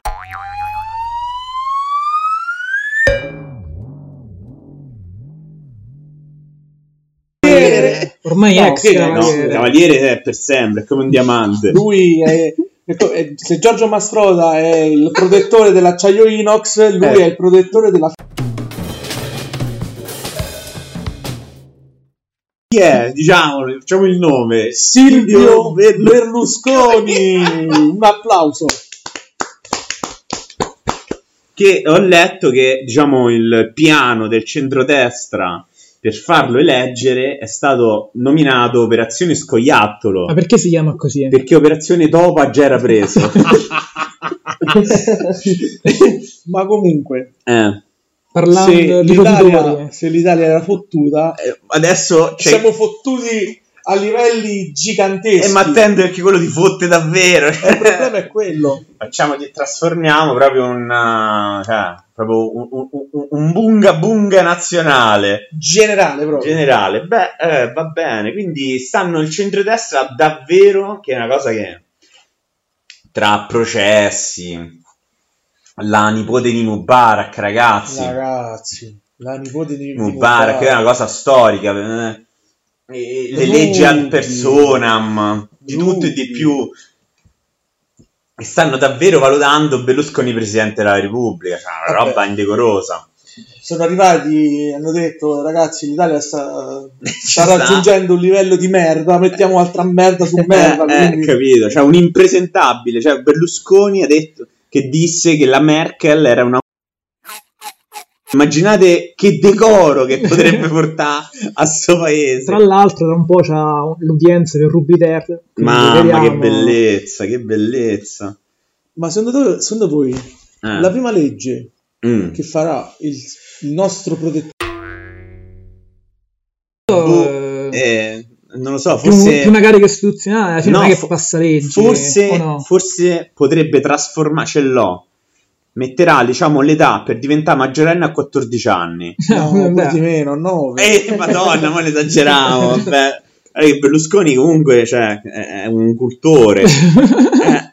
Speaker 4: Ormai
Speaker 3: No,
Speaker 4: ex
Speaker 3: che-
Speaker 2: no,
Speaker 4: cavaliere.
Speaker 2: cavaliere è per sempre, è come un diamante.
Speaker 3: lui è- se Giorgio Mastroda è il protettore dell'acciaio inox lui
Speaker 2: Eh.
Speaker 3: è il protettore della
Speaker 2: Chi è? Diciamolo, facciamo il nome.
Speaker 3: Silvio
Speaker 2: Berlusconi.
Speaker 3: Berlusconi un applauso
Speaker 2: Che ho letto che, diciamo, il piano del centrodestra per farlo eleggere è stato nominato Operazione Scoiattolo.
Speaker 4: Ma perché si chiama così?
Speaker 2: Perché Operazione Topa già era preso.
Speaker 3: ma comunque
Speaker 2: Eh,
Speaker 4: Parlando
Speaker 3: se
Speaker 4: di
Speaker 3: l'Italia,
Speaker 4: roditori.
Speaker 3: se l'Italia era fottuta
Speaker 2: eh, adesso c'è...
Speaker 3: siamo fottuti a livelli giganteschi
Speaker 2: Eh, ma attendo che quello ti fotte davvero.
Speaker 3: il problema è quello
Speaker 2: Facciamo, trasformiamo proprio un, cioè, proprio un, un, un- un bunga bunga nazionale.
Speaker 3: generale proprio
Speaker 2: generale. Beh, eh, va bene. Quindi stanno il centrodestra davvero, che è una cosa che tra processi, la nipote di Mubarak, ragazzi,
Speaker 3: ragazzi la nipote di di
Speaker 2: Mubarak è una cosa storica. eh, e le leggi ad personam, di tutto e di più. E stanno davvero valutando Berlusconi presidente della Repubblica, cioè una
Speaker 3: Vabbè.
Speaker 2: roba indecorosa.
Speaker 3: sono arrivati hanno detto ragazzi l'Italia sta, sta raggiungendo un livello di merda mettiamo altra merda su merda
Speaker 2: Eh, eh,
Speaker 3: quindi-
Speaker 2: capito, cioè un impresentabile, cioè Berlusconi ha detto che disse che la Merkel era una Immaginate che decoro che potrebbe portare a sto paese.
Speaker 4: Tra l'altro, tra un po' c'ha l'udienza per Rubiter. quindi
Speaker 2: Mamma che bellezza, che bellezza.
Speaker 3: ma secondo, voi- secondo voi
Speaker 2: Eh.
Speaker 3: la prima legge
Speaker 2: Mm.
Speaker 3: che farà il, il nostro protettore
Speaker 4: Eh,
Speaker 2: Eh, non lo so,
Speaker 4: più,
Speaker 2: forse
Speaker 4: più una carica istituzionale, alla fine
Speaker 2: No,
Speaker 4: non è che passa leggi.
Speaker 2: forse,
Speaker 4: no?
Speaker 2: forse potrebbe trasformare, ce l'ho. Metterà, diciamo, l'età per diventare maggiorenne a 14 anni.
Speaker 3: no,
Speaker 4: Vabbè.
Speaker 3: pure di meno 9
Speaker 2: Eh, madonna, ma ne esageriamo. Vabbè. Eh, Berlusconi comunque cioè, è è un cultore. Eh,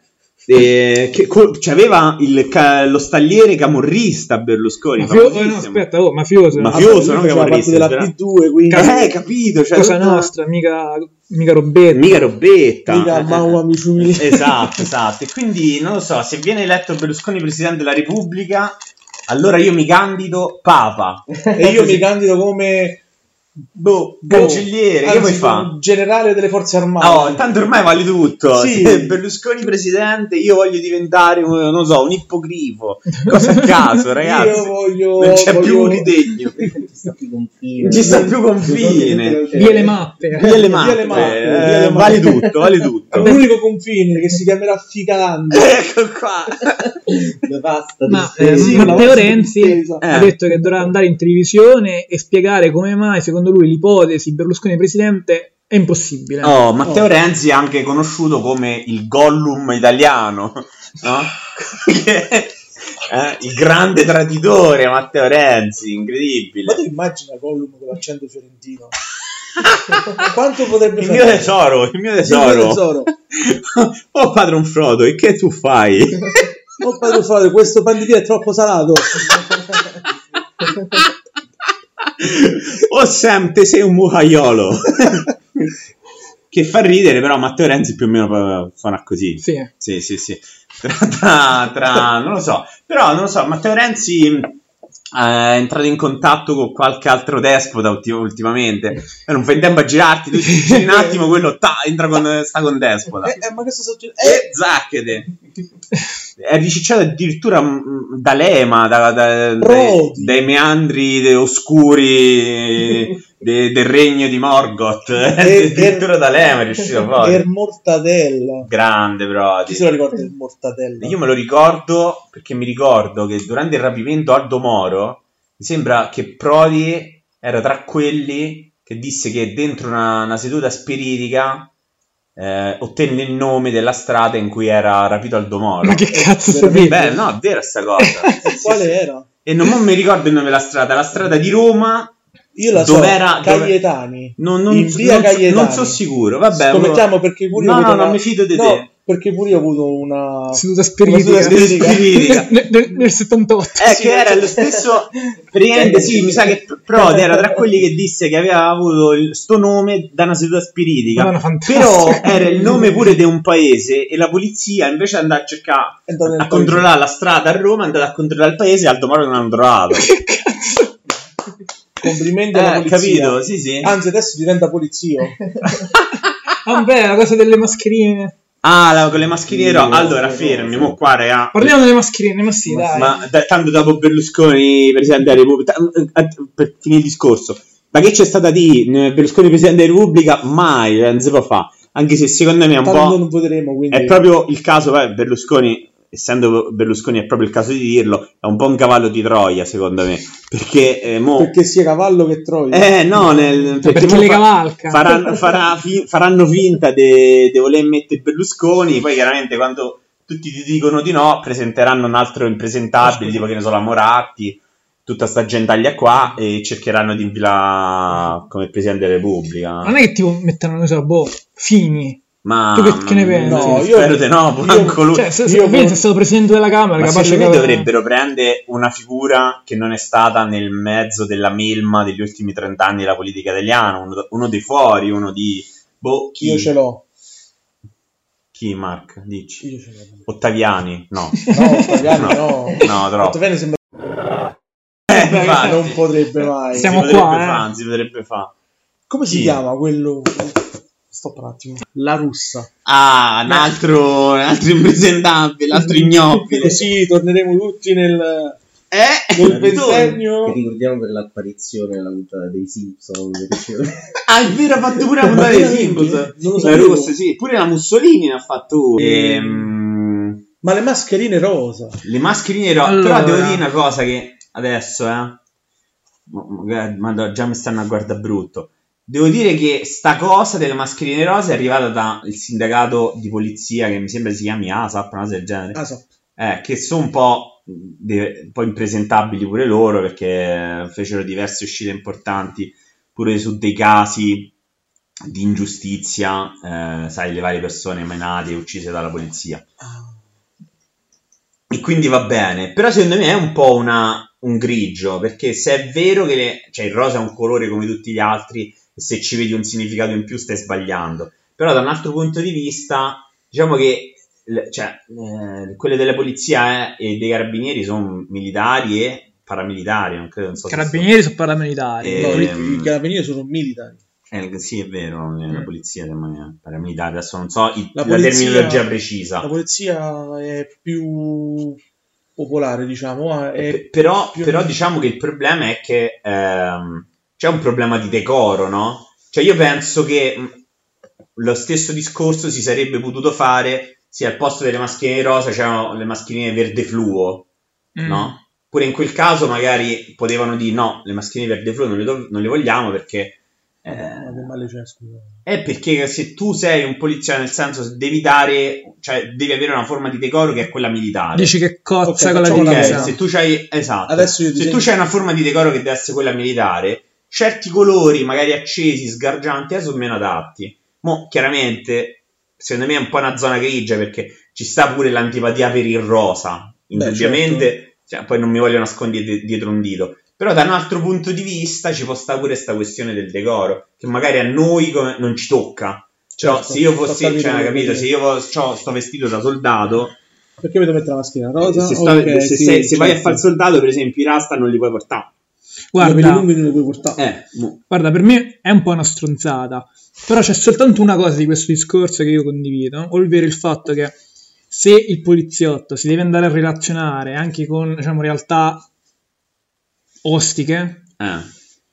Speaker 2: eh, che cioè, aveva ca- lo stagliere camorrista Berlusconi.
Speaker 4: Mafioso, no, aspetta, oh, mafioso.
Speaker 2: Mafioso. no,
Speaker 3: faceva parte
Speaker 2: vorresti,
Speaker 3: della
Speaker 2: però.
Speaker 3: P2 quindi
Speaker 2: Eh, capito? Cioè,
Speaker 4: Cosa
Speaker 2: tutta-
Speaker 4: nostra, mica, mica robetta.
Speaker 2: Mica robetta.
Speaker 3: mica
Speaker 2: Eh,
Speaker 3: mamma amici miei.
Speaker 2: Esatto, esatto. E quindi non lo so, se viene eletto Berlusconi presidente della Repubblica, allora io mi candido Papa.
Speaker 3: e io mi candido come
Speaker 2: Boh,
Speaker 3: boh,
Speaker 2: cancelliere, che vuoi
Speaker 3: generale delle forze armate
Speaker 2: Oh, tanto ormai vale tutto.
Speaker 3: Sì.
Speaker 2: Berlusconi presidente, io voglio diventare, un- non lo so, un ippogrifo. Cosa a caso, ragazzi.
Speaker 3: io voglio
Speaker 2: non c'è
Speaker 3: voglio-
Speaker 2: più un ritegno.
Speaker 5: Non ci sta più confine.
Speaker 2: Non ci sta più confine.
Speaker 4: Via le mappe.
Speaker 2: Via le
Speaker 3: Via
Speaker 2: mappe,
Speaker 3: le mappe,
Speaker 2: eh,
Speaker 3: via le
Speaker 2: vale tutto, vale tutto.
Speaker 3: l'unico confine che si chiamerà Ficalandi
Speaker 2: ecco qua.
Speaker 5: La pasta
Speaker 4: Ma, eh.
Speaker 3: Sì,
Speaker 4: Matteo Renzi.
Speaker 2: Eh.
Speaker 4: ha detto che dovrà andare in televisione e spiegare come mai, secondo lui, l'ipotesi Berlusconi presidente è impossibile.
Speaker 2: Oh, Matteo
Speaker 3: Oh.
Speaker 2: Renzi è anche conosciuto come il Gollum italiano, no? Eh, il grande traditore Matteo Renzi,
Speaker 3: ma
Speaker 2: incredibile.
Speaker 3: tu immagina Gollum con l'accento fiorentino quanto potrebbe
Speaker 2: Il
Speaker 3: fare
Speaker 2: mio tesoro, il mio
Speaker 3: Il
Speaker 2: tesoro.
Speaker 3: mio tesoro.
Speaker 2: oh, padron Frodo, e che tu fai?
Speaker 3: Oh, padre Frodo, questo pan di via è troppo salato
Speaker 2: oh, Sam, te sei un mucaiolo. che fa ridere, però Matteo Renzi più o meno suona così.
Speaker 4: Sì.
Speaker 2: Sì, sì, sì. Tra, tra- tra- non lo so, però non lo so, Matteo Renzi eh, è entrato in contatto con qualche altro despota ulti- ultimamente. Non fai tempo a girarti, tu giri un attimo, quello ta, entra con, sta con despota.
Speaker 3: eh, eh, ma questo sto
Speaker 2: E
Speaker 3: eh,
Speaker 2: zacchete! È ricicciato addirittura mm, da Lema, da- da- dai, dai meandri oscuri de- del regno di Morgoth. addirittura da Lema è riuscito fuori.
Speaker 3: er mortadella
Speaker 2: Grande,
Speaker 3: chi
Speaker 2: Brody.
Speaker 3: se lo ricorda il mortadella
Speaker 2: Io me lo ricordo perché mi ricordo che durante il rapimento a Domoro mi sembra che Prodi era tra quelli che disse che dentro una, una seduta spiritica eh, ottenne il nome della strada in cui era rapito al Domoro.
Speaker 4: Ma che cazzo sapete?
Speaker 2: Beh, no, è vera sta cosa.
Speaker 3: E quale era?
Speaker 2: E non mo mi ricordo il nome della strada, la strada di Roma.
Speaker 3: io la so
Speaker 2: Dov'era- dove-
Speaker 3: Caietani
Speaker 2: Non, non,
Speaker 3: In via
Speaker 2: non so-
Speaker 3: Caietani.
Speaker 2: non so sicuro. Vabbè,
Speaker 3: scommettiamo perché pure
Speaker 2: No, no,
Speaker 3: una-
Speaker 2: non mi fido di
Speaker 3: no,
Speaker 2: te.
Speaker 3: Perché pure io ho avuto una
Speaker 4: Seduta
Speaker 3: una
Speaker 4: spiritica.
Speaker 3: seduta spiritica.
Speaker 4: Nel, nel- nel 78.
Speaker 2: Eh, che era lo stesso. Praticamente, sì, mi sa che Prodi era tra quelli che disse che aveva avuto il, sto nome da una seduta spiritica.
Speaker 4: Fantastico.
Speaker 2: Però era il nome pure di un paese e la polizia invece di andare a cercare a controllare la strada a Roma, è andata a controllare il paese e al domani non hanno trovato.
Speaker 3: complimenti alla
Speaker 2: Eh,
Speaker 3: polizia
Speaker 2: capito? Sì, sì.
Speaker 3: anzi adesso diventa polizio
Speaker 4: Vabbè, la cosa delle mascherine.
Speaker 2: Ah, la- con le mascherine.
Speaker 5: Sì,
Speaker 2: no. Allora,
Speaker 5: sì,
Speaker 2: fermi,
Speaker 5: sì.
Speaker 2: mo qua, raga.
Speaker 4: Parliamo delle mascherine, ma sì,
Speaker 5: Ma
Speaker 4: dai.
Speaker 2: Ma da- tanto dopo Berlusconi presidente della Repubblica, ta- eh, per finire il discorso, ma che c'è stata di eh, Berlusconi presidente della Repubblica? Mai, eh, non si può fare. Anche se secondo me è un
Speaker 3: tanto
Speaker 2: po'.
Speaker 3: non voteremo quindi
Speaker 2: È proprio il caso, beh, Berlusconi, essendo Berlusconi è proprio il caso di dirlo, è un po' un cavallo di Troia, secondo me. Perché, eh, mo-
Speaker 3: perché sia cavallo che troia
Speaker 2: eh, no, nel,
Speaker 4: perché
Speaker 2: mo
Speaker 4: le cavalca.
Speaker 2: faranno, farà fi- faranno finta di voler mettere Berlusconi, poi chiaramente quando tutti ti dicono di no, presenteranno un altro impresentabile, tipo che ne so, la Moratti, tutta sta gentaglia qua, e cercheranno di infilare come Presidente della Repubblica.
Speaker 4: Non è che tipo metteranno, non so, boh, fini.
Speaker 2: Ma
Speaker 4: Tu che- che ne pensi?
Speaker 3: No, io-
Speaker 2: spero di no, manco lui.
Speaker 4: Cioè, se, se,
Speaker 3: Io con-
Speaker 4: è stato presidente della Camera,
Speaker 2: Ma
Speaker 4: capace che-
Speaker 2: dovrebbero prendere una figura che non è stata nel mezzo della melma degli ultimi 30 anni della politica italiana, uno, uno dei fuori, uno di... Boh, chi?
Speaker 3: io ce l'ho
Speaker 2: Chi, Mark? Dici.
Speaker 3: io ce l'ho
Speaker 2: Ottaviani? No.
Speaker 3: no Ottaviani no
Speaker 2: No, troppo.
Speaker 3: Ottaviani sembra
Speaker 2: Eh,
Speaker 3: non potrebbe mai.
Speaker 4: Siamo
Speaker 2: si potrebbe
Speaker 4: qua, eh.
Speaker 2: fa, si potrebbe fare.
Speaker 3: Come si
Speaker 2: Sì.
Speaker 3: chiama quello? Stop un attimo. La russa.
Speaker 2: Ah, un altro, un altro impresentabile, un altro ignobile.
Speaker 3: Così torneremo tutti nel,
Speaker 2: Eh?
Speaker 3: nel ventennio.
Speaker 5: Che ricordiamo per l'apparizione nella puntata dei Simpson. perché-
Speaker 2: Ah, è vero, ha fatto pure la puntata dei? Simpsons.
Speaker 3: Non lo
Speaker 2: La
Speaker 3: sapevo.
Speaker 2: rossa, sì. Pure la Mussolini ne ha fatto una. Ehm,
Speaker 3: Ma le mascherine rosa.
Speaker 2: le mascherine rosse.
Speaker 4: Allora.
Speaker 2: Però devo dire una cosa che adesso, eh. ma- magari- ma già mi stanno a guardare brutto. Devo dire che sta cosa delle mascherine rose è arrivata dal sindacato di polizia che mi sembra si chiami ASAP, una cosa del genere.
Speaker 3: Ah, so.
Speaker 2: Eh, che sono un po', de- un po' impresentabili pure loro perché fecero diverse uscite importanti pure su dei casi di ingiustizia, eh, sai, le varie persone menate e uccise dalla polizia. E quindi va bene, però secondo me è un po' una- un grigio, perché se è vero che le- cioè, il rosa è un colore come tutti gli altri e se ci vedi un significato in più stai sbagliando, però da un altro punto di vista, diciamo che cioè, eh, quelle della polizia eh, e dei carabinieri sono militari e paramilitari, non credo, non so
Speaker 4: Carabinieri sono paramilitari.
Speaker 2: Eh,
Speaker 3: No,
Speaker 2: Ehm,
Speaker 3: i carabinieri sono militari.
Speaker 2: Eh, sì, è vero, la polizia sembra paramilitare, adesso non so il-
Speaker 3: La
Speaker 2: la,
Speaker 3: polizia-
Speaker 2: terminologia precisa.
Speaker 3: La polizia è più popolare, diciamo. È
Speaker 2: pe- però,
Speaker 3: più-
Speaker 2: però diciamo che il problema è che ehm, c'è un problema di decoro, no? Cioè io penso che mh, lo stesso discorso si sarebbe potuto fare se al posto delle mascherine rosa c'erano le mascherine verde fluo,
Speaker 4: Mm.
Speaker 2: no? Pure in quel caso magari potevano dire no, le mascherine verde fluo non le, do- non le vogliamo perché... eh,
Speaker 3: scusa.
Speaker 2: è perché se tu sei un poliziano, nel senso devi dare, cioè devi avere una forma di decoro che è quella militare.
Speaker 4: Dici che cozza
Speaker 3: Ok,
Speaker 4: con la
Speaker 3: facciamo una
Speaker 2: Ok,
Speaker 4: divisa.
Speaker 3: cosa.
Speaker 2: se tu c'hai esatto. Se
Speaker 3: disegno-
Speaker 2: tu c'hai una forma di decoro che deve essere quella militare, certi colori, magari accesi, sgargianti, eh, sono meno adatti. Mo, chiaramente, secondo me è un po' una zona grigia perché ci sta pure l'antipatia per il rosa. Indubbiamente, cioè, poi non mi voglio nascondere di- dietro un dito. Però da un altro punto di vista ci può stare pure questa questione del decoro, che magari a noi come- non ci tocca. Cioè,
Speaker 3: Certo,
Speaker 2: se io fossi, cioè, capito, se io sto vestito da soldato,
Speaker 3: Perché mi devo mettere la mascherina rosa?
Speaker 2: se, sto-
Speaker 3: Ok,
Speaker 2: se-
Speaker 3: sì,
Speaker 2: se- se vai a
Speaker 3: certo.
Speaker 2: fare soldato, per esempio, i rasta non li puoi portare.
Speaker 4: Guarda.
Speaker 2: Eh, mo-
Speaker 4: guarda, per me è un po' una stronzata. Però c'è soltanto una cosa di questo discorso che io condivido, ovvero il fatto che se il poliziotto si deve andare a relazionare anche con, diciamo, realtà ostiche,
Speaker 2: eh.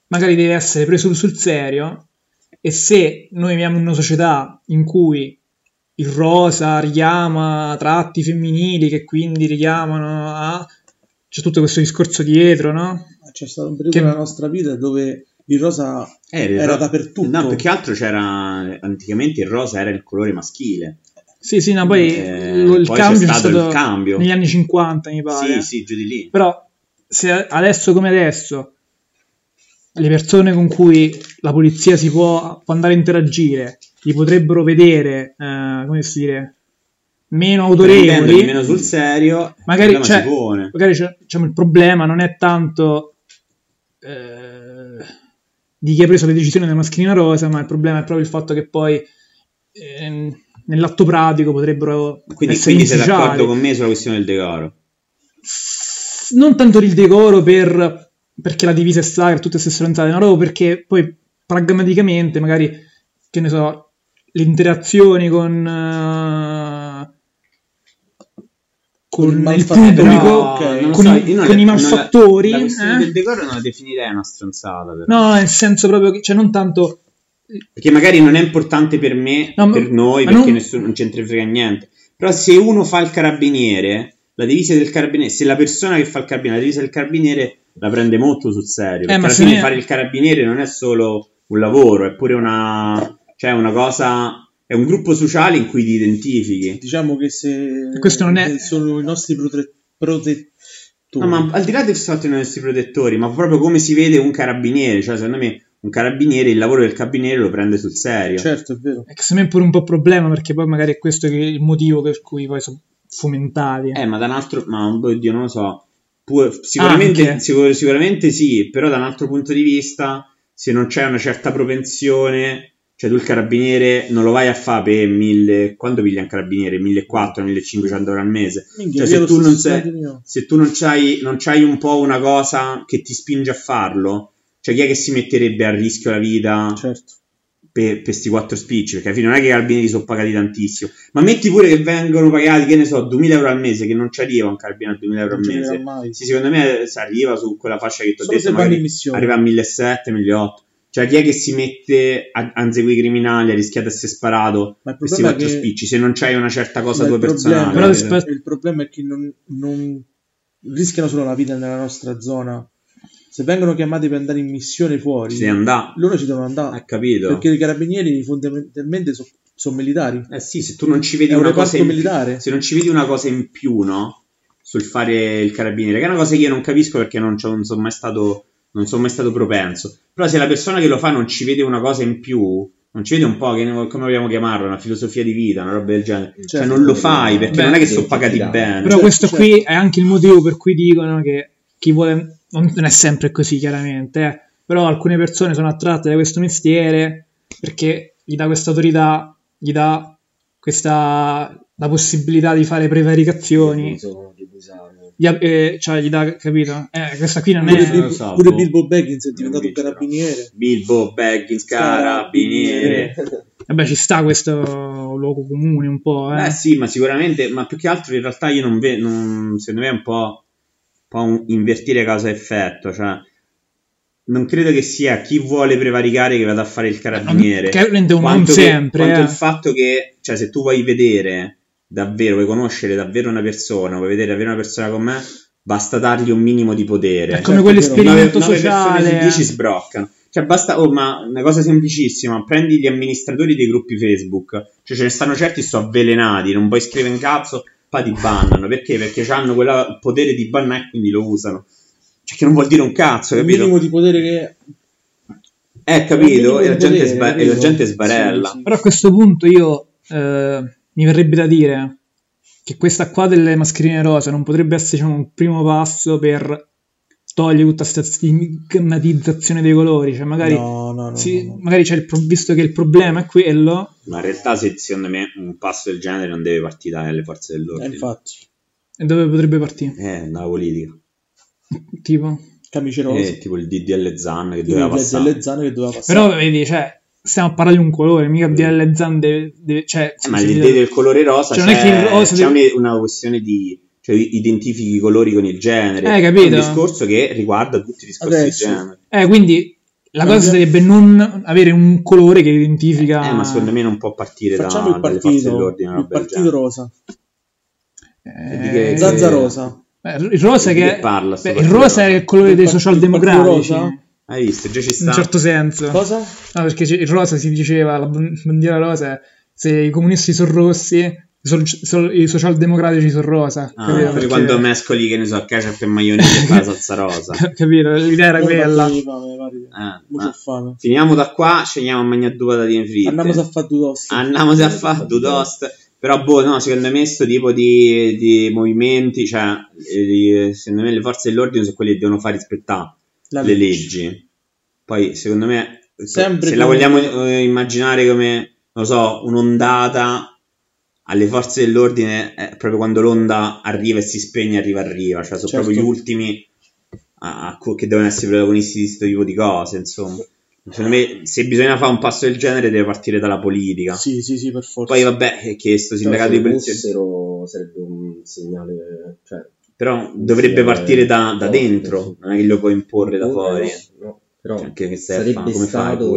Speaker 4: magari deve essere preso sul serio e se noi viviamo in una società in cui il rosa richiama tratti femminili che quindi richiamano a... c'è tutto questo discorso dietro, no?
Speaker 3: C'è stato un periodo
Speaker 4: Che-
Speaker 3: della nostra vita dove il rosa
Speaker 2: Eh,
Speaker 3: era
Speaker 2: ro-
Speaker 3: dappertutto.
Speaker 2: No, più che altro c'era anticamente il rosa era il colore maschile.
Speaker 4: Sì, sì, no, poi
Speaker 2: Eh,
Speaker 4: il
Speaker 2: poi
Speaker 4: cambio
Speaker 2: stato
Speaker 4: stato
Speaker 2: il cambio.
Speaker 4: negli anni 50, mi pare.
Speaker 2: Sì, sì, giù di lì.
Speaker 4: Però se adesso come adesso le persone con cui la polizia si può, può andare a interagire li potrebbero vedere, eh, come si dire, meno autorevoli,
Speaker 2: meno sul serio,
Speaker 4: magari
Speaker 2: pone.
Speaker 4: magari c'è- diciamo, il problema non è tanto eh, di chi ha preso le decisioni della mascherina rosa, ma il problema è proprio il fatto che poi ehm, nell'atto pratico potrebbero
Speaker 2: Quindi,
Speaker 4: essere
Speaker 2: quindi sei d'accordo con me sulla questione del decoro?
Speaker 4: non tanto il decoro per, perché la divisa è sacra, tutte queste stronzate, ma proprio perché poi pragmaticamente magari, che ne so, le interazioni con, eh, con
Speaker 3: Il
Speaker 4: pubblico, con,
Speaker 2: so,
Speaker 4: i,
Speaker 2: io non
Speaker 4: con
Speaker 2: le-
Speaker 4: i
Speaker 2: non la-
Speaker 4: malfattori,
Speaker 2: La,
Speaker 4: eh?
Speaker 2: del decoro non la definirei una stronzata, però.
Speaker 4: no, nel senso proprio che, cioè non tanto...
Speaker 2: Perché magari non è importante per me,
Speaker 4: No, ma-
Speaker 2: per noi,
Speaker 4: ma
Speaker 2: perché
Speaker 4: non-
Speaker 2: nessuno non c'entra frega niente. Però se uno fa il carabiniere, la divisa del carabiniere, se la persona che fa il carabiniere, la divisa del carabiniere la prende molto sul serio. perché
Speaker 4: ma
Speaker 2: alla fine
Speaker 4: ne-
Speaker 2: fare il carabiniere non è solo un lavoro, è pure una, cioè una cosa, è un gruppo sociale in cui ti identifichi.
Speaker 3: Diciamo che se
Speaker 4: Questo non è-
Speaker 3: sono i nostri prote- protettori.
Speaker 2: No, ma al di là del fatto dei nostri protettori, ma proprio come si vede un carabiniere, cioè secondo me un carabiniere, il lavoro del carabiniere lo prende sul serio.
Speaker 3: Certo, è vero.
Speaker 4: È che secondo me è pure un po' problema perché poi magari è questo che è il motivo per cui poi sono fomentati.
Speaker 2: Eh, ma da un altro, ma oddio, non lo so. Pu- sicuramente, sicur- sicuramente sì, però da un altro punto di vista, se non c'è una certa propensione, Cioè tu il carabiniere non lo vai a fare per 1000... Quanto piglia un carabiniere? 1400, 1500 euro al mese?
Speaker 3: Minchia,
Speaker 2: Cioè,
Speaker 3: io
Speaker 2: se tu non sei-. Se tu non c'hai, non c'hai un po' una cosa che ti spinge a farlo, cioè chi è che si metterebbe a rischio la vita
Speaker 3: Certo.
Speaker 2: per questi quattro spicci? Perché alla fine non è che i carabinieri sono pagati tantissimo, ma metti pure che vengono pagati, che ne so, 2000 euro al mese, che non ci arriva un carabiniere a 2000 euro al
Speaker 3: Non ci
Speaker 2: mese. Sì, secondo me si arriva su quella fascia che ti ho
Speaker 3: Solo
Speaker 2: detto, magari arriva a 1700, 1800. Cioè, chi è che si mette a, a inseguire i criminali, a rischiare di essere sparato questi quattro
Speaker 3: che-
Speaker 2: spicci? Se non c'hai una certa cosa tua personale,
Speaker 4: Però rispetto-
Speaker 3: Il problema è che non, non rischiano solo la vita nella nostra zona. Se vengono chiamati per andare in missione fuori, loro ci devono andare.
Speaker 2: Hai capito?
Speaker 3: Perché i carabinieri fondamentalmente sono militari.
Speaker 2: Eh sì, se tu non ci vedi
Speaker 3: È un
Speaker 2: una cosa
Speaker 3: reparto
Speaker 2: in più,
Speaker 3: militare.
Speaker 2: se non ci vedi una cosa in più, no? Sul fare il carabiniere, che è una cosa che io non capisco perché non, non sono mai stato non sono mai stato propenso. Però se la persona che lo fa non ci vede una cosa in più, non ci vede un po' che come vogliamo chiamarlo, una filosofia di vita, una roba del genere. Cioè
Speaker 3: Certo.
Speaker 2: non lo fai perché
Speaker 4: Beh,
Speaker 2: non è che sono pagati bene.
Speaker 4: Però
Speaker 3: Certo,
Speaker 4: questo
Speaker 3: certo.
Speaker 4: qui è anche il motivo per cui dicono che chi vuole, non è sempre così chiaramente, eh, però alcune persone sono attratte da questo mestiere perché gli dà questa autorità, gli dà questa la possibilità di fare prevaricazioni,
Speaker 5: Busano.
Speaker 4: Gli, eh, cioè gli dà, capito? Eh, questa qui non
Speaker 3: Pure,
Speaker 4: è...
Speaker 3: Bilbo,
Speaker 2: so,
Speaker 3: pure. Bilbo Baggins è diventato un
Speaker 2: Non
Speaker 3: carabiniere.
Speaker 2: Bilbo, Baggins, carabiniere.
Speaker 4: Vabbè, ci sta questo luogo comune un po', eh.
Speaker 2: Beh sì, ma sicuramente, ma più che altro in realtà io non vedo, secondo me è un po', un po' un invertire causa e effetto, cioè non credo che sia chi vuole prevaricare che vada a fare il carabiniere.
Speaker 4: Chiaramente un non
Speaker 2: Quanto che-
Speaker 4: sempre,
Speaker 2: quanto
Speaker 4: eh.
Speaker 2: il fatto che, cioè se tu vuoi vedere davvero, vuoi conoscere davvero una persona, vuoi vedere davvero una persona con me, basta dargli un minimo di potere.
Speaker 4: È come
Speaker 3: Certo,
Speaker 4: quell'esperimento
Speaker 2: Nove- nove persone
Speaker 4: sociale.
Speaker 2: su 10 sbroccano. Cioè, basta, oh, ma una cosa semplicissima: prendi gli amministratori dei gruppi Facebook, cioè ce ne stanno certi, sono avvelenati, non puoi scrivere un cazzo, poi ti bannano. Perché? Perché hanno quel potere di bannare e quindi lo usano. Cioè, che non vuol dire un cazzo,
Speaker 3: Il
Speaker 2: capito?
Speaker 3: minimo di potere che
Speaker 2: Eh, capito? E la
Speaker 3: potere,
Speaker 2: sba- e
Speaker 3: capito?
Speaker 2: la gente sbarella.
Speaker 3: Sì, sì.
Speaker 4: Però a questo punto io eh, mi verrebbe da dire che questa qua delle mascherine rosa non potrebbe essere diciamo, un primo passo per togliere tutta questa stigmatizzazione dei colori. Cioè, magari,
Speaker 3: No, no, no,
Speaker 4: sì,
Speaker 3: no, no.
Speaker 4: magari c'è il pro- visto che il problema è quello,
Speaker 2: Ma in realtà, se- secondo me, un passo del genere non deve partire dalle forze
Speaker 3: Eh,
Speaker 2: dell'ordine.
Speaker 3: infatti,
Speaker 4: e dove potrebbe partire?
Speaker 2: Eh, dalla politica.
Speaker 4: Tipo.
Speaker 3: camice rosa.
Speaker 2: Eh, tipo il DDL Zan che
Speaker 3: che doveva passare.
Speaker 4: Però vedi, cioè, stiamo a parlare di un colore, mica di alle deve, deve- cioè,
Speaker 2: Eh, ma l'idea del colore rosa
Speaker 4: Cioè, non è
Speaker 2: c'è,
Speaker 4: che il rosa
Speaker 2: c'è
Speaker 4: deve-
Speaker 2: una, questione di cioè identifichi i colori con il genere
Speaker 4: Eh, capito?
Speaker 2: è un discorso che riguarda tutti i discorsi
Speaker 3: Adesso.
Speaker 2: di genere
Speaker 4: Eh, quindi la cosa sarebbe non avere un colore che identifica...
Speaker 2: eh, ma secondo me non può partire da,
Speaker 3: Facciamo il
Speaker 2: dalle forze
Speaker 3: partito,
Speaker 2: dell'ordine una
Speaker 3: il partito
Speaker 2: genere.
Speaker 3: rosa.
Speaker 4: Eh,
Speaker 3: Zanza rosa.
Speaker 4: eh, il rosa che...
Speaker 2: che parla
Speaker 4: beh, il rosa è il colore
Speaker 3: Il
Speaker 4: dei
Speaker 3: il
Speaker 4: socialdemocratici.
Speaker 3: rosa?
Speaker 2: Hai visto già ci
Speaker 4: In
Speaker 2: sta
Speaker 4: un certo senso.
Speaker 3: Cosa?
Speaker 4: No, perché il rosa si diceva, la ban- bandiera rosa, se i comunisti sono rossi, i, so- so- i socialdemocratici sono rosa.
Speaker 2: Ah,
Speaker 4: capito? Perché-
Speaker 2: quando mescoli che ne so ketchup e maionese e fa la salsa rosa
Speaker 4: capito? L'idea era quella.
Speaker 3: fame.
Speaker 2: finiamo da qua scendiamo a mangiare due patatine fritte
Speaker 3: Andiamo a fare due tosti.
Speaker 2: andiamo a fare due toast però boh no secondo me questo tipo di, di movimenti cioè eh, di- secondo me le forze dell'ordine sono quelle che devono fare rispettare le
Speaker 3: legge.
Speaker 2: leggi poi secondo me
Speaker 3: Sempre
Speaker 2: se la vogliamo eh, immaginare come non lo so un'ondata alle forze dell'ordine è proprio quando l'onda arriva e si spegne arriva arriva cioè sono
Speaker 3: Certo.
Speaker 2: proprio gli ultimi a- a- che devono essere protagonisti di questo tipo di cose insomma secondo me se bisogna fare un passo del genere deve partire dalla politica
Speaker 3: Sì, sì, sì, per forza.
Speaker 2: poi vabbè è che sto
Speaker 5: Però
Speaker 2: sindacato
Speaker 5: se
Speaker 2: di polizia
Speaker 5: fossero sarebbe un segnale, cioè,
Speaker 2: però dovrebbe
Speaker 5: segnale
Speaker 2: partire da, da dentro
Speaker 5: sì.
Speaker 2: non è che lo puoi imporre da fuori
Speaker 5: No, però
Speaker 2: Cioè, anche che
Speaker 5: sarebbe
Speaker 2: come
Speaker 5: stato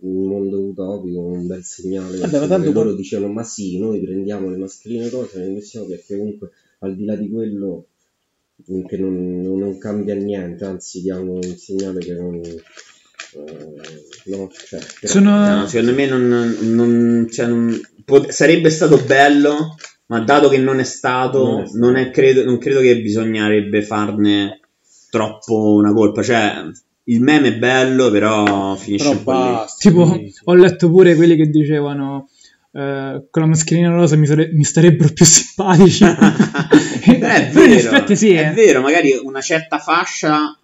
Speaker 5: un mondo utopico, un bel segnale.
Speaker 3: Vabbè, ma
Speaker 5: perché
Speaker 3: tanto
Speaker 5: loro dicevano: Ma sì, noi prendiamo le mascherine cose, le investiamo perché comunque al di là di quello che non, non- non cambia niente, anzi diamo un segnale che non. eh, no, cioè, però-
Speaker 4: Sono-
Speaker 2: No, secondo me non, non- cioè, non- pot- sarebbe stato bello, ma dato che non è stato,
Speaker 5: Non è stato.
Speaker 2: non, è credo, non credo che bisognerebbe farne troppo una colpa. Cioè, il meme è bello, però finisce
Speaker 3: Però
Speaker 2: un po' lì.
Speaker 3: basta.
Speaker 4: Tipo, ho letto pure quelli che dicevano eh, con la mascherina rosa mi, sare- mi starebbero più simpatici.
Speaker 2: Però è
Speaker 4: Però in
Speaker 2: vero,
Speaker 4: effetti sì,
Speaker 2: è
Speaker 4: eh.
Speaker 2: vero, magari una certa fascia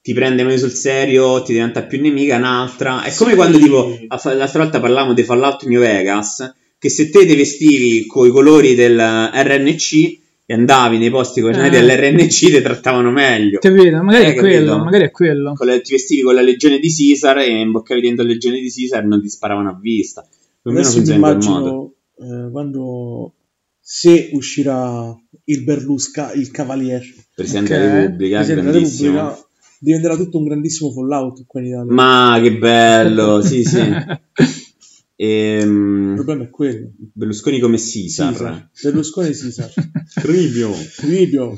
Speaker 2: ti prende meno sul serio, ti diventa più nemica, un'altra. È come quando tipo l'altra volta parlavamo di Fallout New Vegas, che se te ti vestivi con i colori del RNC e andavi nei posti con i
Speaker 4: Eh.
Speaker 2: dell'RNC ti trattavano meglio.
Speaker 4: Capito? Magari
Speaker 2: Eh,
Speaker 4: è quello,
Speaker 2: capito?
Speaker 4: magari è quello.
Speaker 2: Con le- ti vestivi con la legione di Caesar e imboccavi dentro la legione di Caesar e non ti sparavano a vista. Più o meno
Speaker 3: Adesso mi
Speaker 2: funziona in quel modo.
Speaker 3: immagino eh, quando se uscirà il Berlusca, il Cavalier,
Speaker 2: Presidente
Speaker 4: Ok.
Speaker 2: della Repubblica,
Speaker 3: Presidente della
Speaker 2: grandissimo.
Speaker 3: Repubblica, diventerà tutto un grandissimo Fallout qua in Italia.
Speaker 2: Ma che bello, sì, sì.
Speaker 3: Il
Speaker 2: Ehm,
Speaker 3: problema è quello.
Speaker 2: Berlusconi come. Caesar.
Speaker 3: Berlusconi e Caesar.
Speaker 2: Cribio.
Speaker 3: Trivio.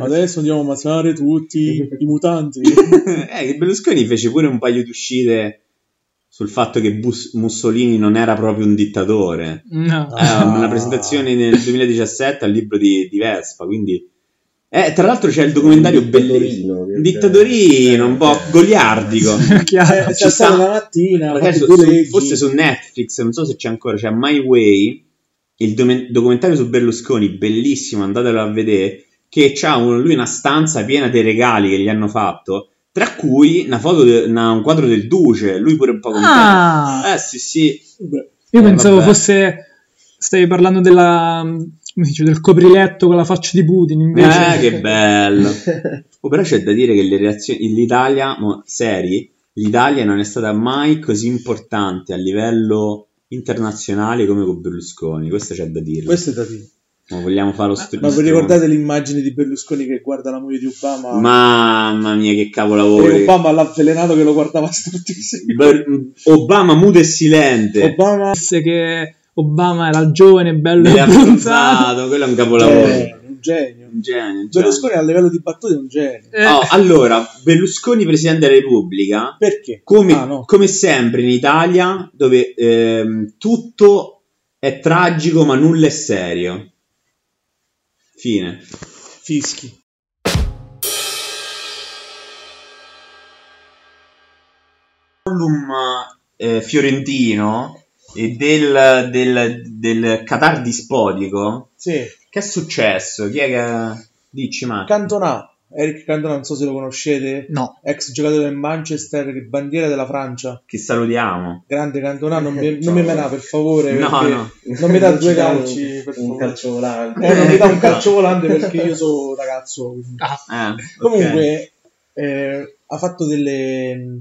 Speaker 3: Adesso andiamo a ammazzare tutti i mutanti.
Speaker 2: eh, che Berlusconi fece pure un paio di uscite sul fatto che Bus- Mussolini non era proprio un dittatore.
Speaker 4: No.
Speaker 2: Eh, una presentazione nel 2017 al libro di, di Vespa, quindi... Eh, tra l'altro c'è il documentario
Speaker 5: Un
Speaker 2: bellissimo.
Speaker 5: dittatorino,
Speaker 2: Un un po' goliardico.
Speaker 4: Chiaro.
Speaker 3: Eh,
Speaker 2: ci
Speaker 3: si
Speaker 2: sta-
Speaker 3: la mattina,
Speaker 2: Magari su- forse su Netflix, non so se c'è ancora, c'è My Way, il dome- documentario su Berlusconi, bellissimo, andatelo a vedere, che ha lui una stanza piena dei regali che gli hanno fatto, tra cui una foto, de- una- un quadro del Duce, lui pure un po' contento.
Speaker 4: Ah,
Speaker 2: Eh sì sì,
Speaker 3: Vabbè.
Speaker 4: io
Speaker 2: eh,
Speaker 4: pensavo
Speaker 2: vabbè.
Speaker 4: fosse. Stavi parlando della. Come dice, del copriletto con la faccia di Putin. Invece.
Speaker 2: eh che bello. Oh, però c'è da dire che le reazioni, l'Italia, mo, seri, l'Italia non è stata mai così importante a livello internazionale come con Berlusconi, questo c'è da dire.
Speaker 3: Questo è da dire.
Speaker 2: Ma vogliamo fare lo
Speaker 3: Ma
Speaker 2: str-
Speaker 3: vi ricordate l'immagine di Berlusconi che guarda la moglie di Obama?
Speaker 2: Mamma mia, che
Speaker 3: e
Speaker 2: capolavori.
Speaker 3: Obama l'ha avvelenato che lo guardava stortissimo.
Speaker 2: Ber- Obama muto e silente.
Speaker 3: Obama
Speaker 4: Disse che Obama era giovane, bello e abbronzato,
Speaker 2: quello è un capolavoro.
Speaker 3: genio, un genio.
Speaker 2: Un genio, un genio.
Speaker 3: Berlusconi a livello di battute è un genio.
Speaker 4: Eh,
Speaker 2: Oh, allora, Berlusconi presidente della Repubblica,
Speaker 3: Perché?
Speaker 2: come,
Speaker 3: Ah, no.
Speaker 2: come sempre in Italia, dove ehm, tutto è tragico ma nulla è serio. Fine.
Speaker 3: Fischi.
Speaker 2: column eh, fiorentino e del, del, del Qatar dispotico,
Speaker 3: Sì.
Speaker 2: che è successo? Chi è che... Dici, ma...
Speaker 3: Cantona. Eric Cantona, non so se lo conoscete.
Speaker 4: No,
Speaker 3: Ex giocatore del Manchester, che bandiera della Francia.
Speaker 2: Che salutiamo.
Speaker 3: Grande Cantona, non mi, non mi mena per favore.
Speaker 2: No, no.
Speaker 3: Non mi dà due
Speaker 5: un-
Speaker 3: calci. per
Speaker 5: un
Speaker 3: favore.
Speaker 5: calcio volante.
Speaker 3: Eh, non mi dà un calcio volante perché io sono ragazzo.
Speaker 4: Ah,
Speaker 2: Eh.
Speaker 3: Comunque, eh, ha fatto delle,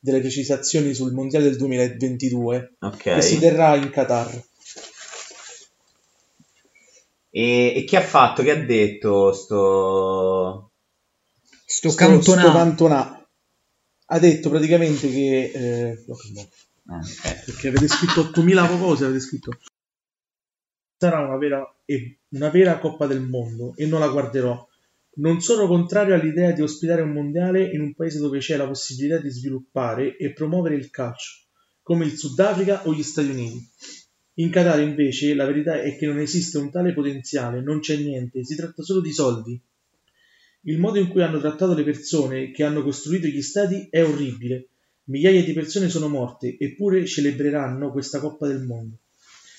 Speaker 3: delle precisazioni sul mondiale del 2022
Speaker 2: Ok.
Speaker 3: che si terrà in Qatar.
Speaker 2: E, e che ha fatto? Che ha detto sto...
Speaker 4: sto
Speaker 3: Sto-
Speaker 4: Cantona
Speaker 3: ha detto praticamente che eh, no,
Speaker 2: eh,
Speaker 3: perché avete scritto 8000 cose avete scritto sarà una vera, e- una vera Coppa del Mondo e non la guarderò non sono contrario all'idea di ospitare un mondiale in un paese dove c'è la possibilità di sviluppare e promuovere il calcio come il Sudafrica o gli Stati Uniti in Qatar invece la verità è che non esiste un tale potenziale non c'è niente si tratta solo di soldi il modo in cui hanno trattato le persone che hanno costruito gli stadi è orribile. Migliaia di persone sono morte, eppure celebreranno questa Coppa del Mondo.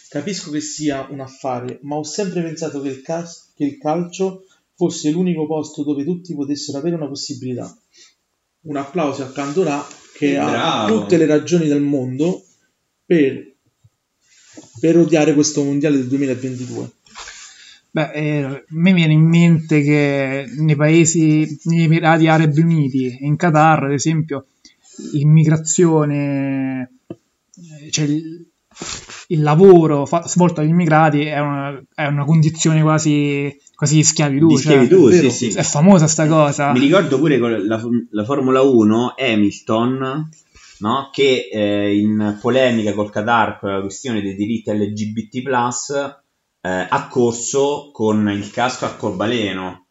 Speaker 3: Capisco che sia un affare, ma ho sempre pensato che il, cas- che il calcio fosse l'unico posto dove tutti potessero avere una possibilità. Un applauso a Cantona che ha tutte le ragioni del mondo per, per odiare questo mondiale del 2022.
Speaker 4: Beh, eh, a me viene in mente che nei paesi, negli Emirati Arabi Uniti, in Qatar, ad esempio, l'immigrazione, eh, cioè il, il lavoro fa- svolto dagli immigrati è una, è una condizione quasi, quasi di schiavitù.
Speaker 2: di
Speaker 4: cioè,
Speaker 2: schiavitù,
Speaker 3: vero.
Speaker 2: sì, sì.
Speaker 4: È famosa sta cosa.
Speaker 2: Mi ricordo pure con la, la Formula 1, Hamilton, no? che eh, in polemica col Qatar per la questione dei diritti LGBT+, eh, ha corso con il casco arcobaleno.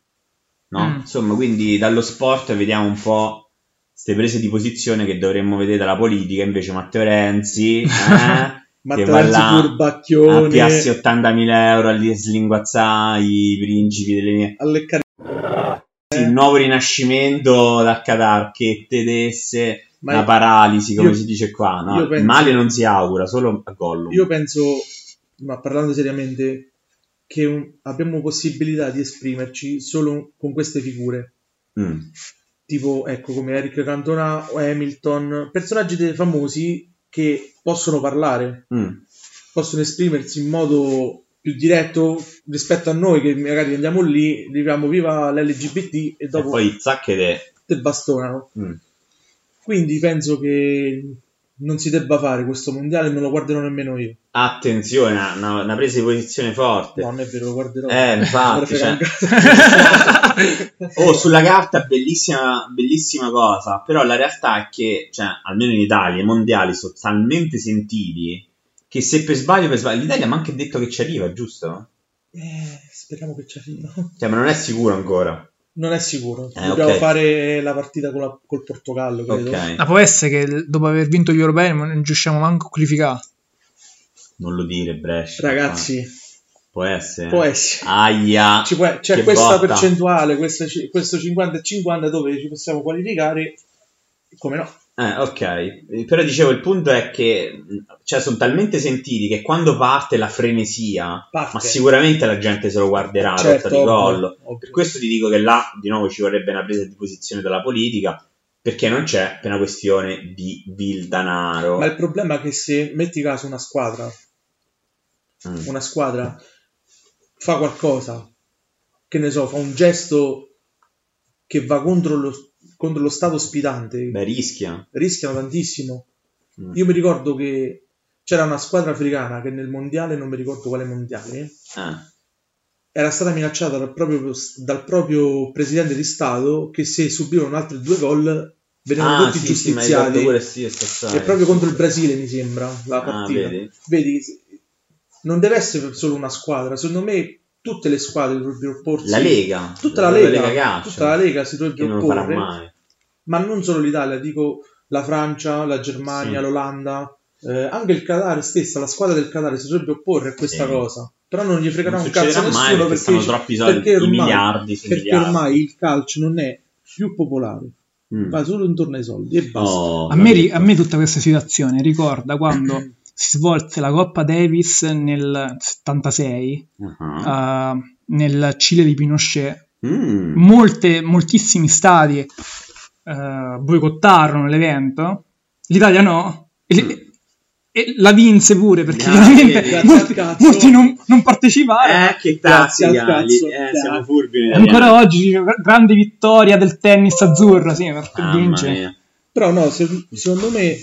Speaker 2: No?
Speaker 4: Mm.
Speaker 2: Insomma, quindi dallo sport vediamo un po' queste prese di posizione che dovremmo vedere dalla politica, invece Matteo Renzi... Eh,
Speaker 3: Matteo
Speaker 2: va
Speaker 3: Renzi
Speaker 2: là a piassi 80.000 euro a li slinguazzare i principi delle mie
Speaker 3: a leccare
Speaker 2: sì, il nuovo rinascimento dal Qatar che te desse
Speaker 3: Ma
Speaker 2: la paralisi, come
Speaker 3: io-
Speaker 2: si dice qua. No,
Speaker 3: io
Speaker 2: il
Speaker 3: penso-
Speaker 2: male non si augura, solo a Gollum.
Speaker 3: Io penso, ma parlando seriamente, che un- abbiamo possibilità di esprimerci solo con queste figure.
Speaker 2: Mm.
Speaker 3: tipo ecco come Eric Cantona o Hamilton, personaggi famosi che possono parlare,
Speaker 2: Mm.
Speaker 3: possono esprimersi in modo più diretto rispetto a noi che magari andiamo lì, diciamo viva l'LGBT e
Speaker 2: E
Speaker 3: dopo
Speaker 2: poi zacchete.
Speaker 3: te bastonano.
Speaker 2: Mm.
Speaker 3: Quindi penso che non si debba fare questo mondiale, non lo guarderò nemmeno io.
Speaker 2: Attenzione, una, una presa di posizione forte.
Speaker 3: No, non è vero, lo guarderò.
Speaker 2: Eh, infatti, cioè-. Oh, sulla carta bellissima, bellissima cosa, però la realtà è che, cioè, almeno in Italia, i mondiali sono talmente sentiti che se per sbaglio, per sbaglio, l'Italia mi ha anche detto che ci arriva, giusto?
Speaker 3: Eh, speriamo che ci arrivino.
Speaker 2: Cioè, ma non è sicuro ancora.
Speaker 3: Non è sicuro.
Speaker 2: Eh,
Speaker 3: Dobbiamo
Speaker 2: ok.
Speaker 3: fare la partita con la- col Portogallo, credo.
Speaker 2: Ok,
Speaker 4: Ma può essere che dopo aver vinto gli europei non riusciamo manco a qualificare.
Speaker 2: non lo dire, Brescia.
Speaker 3: Ragazzi,
Speaker 2: Può essere.
Speaker 3: può essere.
Speaker 2: Aia.
Speaker 3: Ci può- c'è questa
Speaker 2: botta.
Speaker 3: percentuale, questa questo 50 e 50 dove ci possiamo qualificare. Come no?
Speaker 2: Eh, ok, Eh, però dicevo il punto è che cioè, sono talmente sentiti che quando parte la frenesia,
Speaker 3: Parte.
Speaker 2: ma sicuramente la gente se lo guarderà
Speaker 3: Certo,
Speaker 2: rotta di
Speaker 3: ovvio.
Speaker 2: Per questo ti dico che là di nuovo ci vorrebbe una presa di posizione della politica, perché non c'è per una questione di vil danaro.
Speaker 3: Ma il problema è che se metti caso una squadra,
Speaker 2: Mm.
Speaker 3: una squadra fa qualcosa, che ne so, fa un gesto che va contro lo, contro lo stato ospitante,
Speaker 2: Beh, rischia.
Speaker 3: rischiano tantissimo.
Speaker 2: Mm.
Speaker 3: Io mi ricordo che c'era una squadra africana che nel mondiale, non mi ricordo quale mondiale,
Speaker 2: Eh,
Speaker 3: era stata minacciata dal proprio, dal proprio presidente di Stato che se subivano altri due gol venivano
Speaker 2: Ah,
Speaker 3: tutti
Speaker 2: sì, sì,
Speaker 3: giustiziati.
Speaker 2: ricordo pure sì,
Speaker 3: e proprio contro il Brasile, mi sembra, la
Speaker 2: Ah,
Speaker 3: partita.
Speaker 2: vedi?
Speaker 3: Vedi, non deve essere solo una squadra, secondo me tutte le squadre dovrebbero opporsi.
Speaker 2: La Lega.
Speaker 3: Tutta la Lega,
Speaker 2: Calcio,
Speaker 3: tutta la Lega si dovrebbe
Speaker 2: non
Speaker 3: opporre,
Speaker 2: mai.
Speaker 3: ma non solo l'Italia, dico la Francia, la Germania,
Speaker 2: Sì.
Speaker 3: l'Olanda, eh, anche il Qatar stessa, la squadra del Qatar si dovrebbe opporre a questa
Speaker 2: Sì.
Speaker 3: cosa. Però non gli fregherà
Speaker 2: Non
Speaker 3: un cazzo
Speaker 2: mai
Speaker 3: nessuno
Speaker 2: perché
Speaker 3: perché,
Speaker 2: troppi soldi,
Speaker 3: perché ormai,
Speaker 2: miliardi
Speaker 3: perché
Speaker 2: miliardi.
Speaker 3: ormai il calcio non è più popolare,
Speaker 2: Mm.
Speaker 3: va solo intorno ai soldi e basta.
Speaker 2: Oh,
Speaker 4: A me, a me tutta questa situazione ricorda quando si svolse la Coppa Davis nel 76
Speaker 2: Ah.
Speaker 4: eh, nel Cile di Pinochet.
Speaker 2: Mm.
Speaker 4: Molte, moltissimi stati eh, boicottarono l'evento, l'Italia no, e, le- e la vinse pure perché chiaramente.
Speaker 3: Grazie
Speaker 4: molti, molti non, non parteciparono.
Speaker 2: Eh, che
Speaker 3: Grazie
Speaker 2: tazzi,
Speaker 3: cazzo.
Speaker 2: eh, siamo furbi
Speaker 4: ancora oggi grande vittoria del tennis azzurro, sì, perché vince.
Speaker 3: Però no, se- secondo me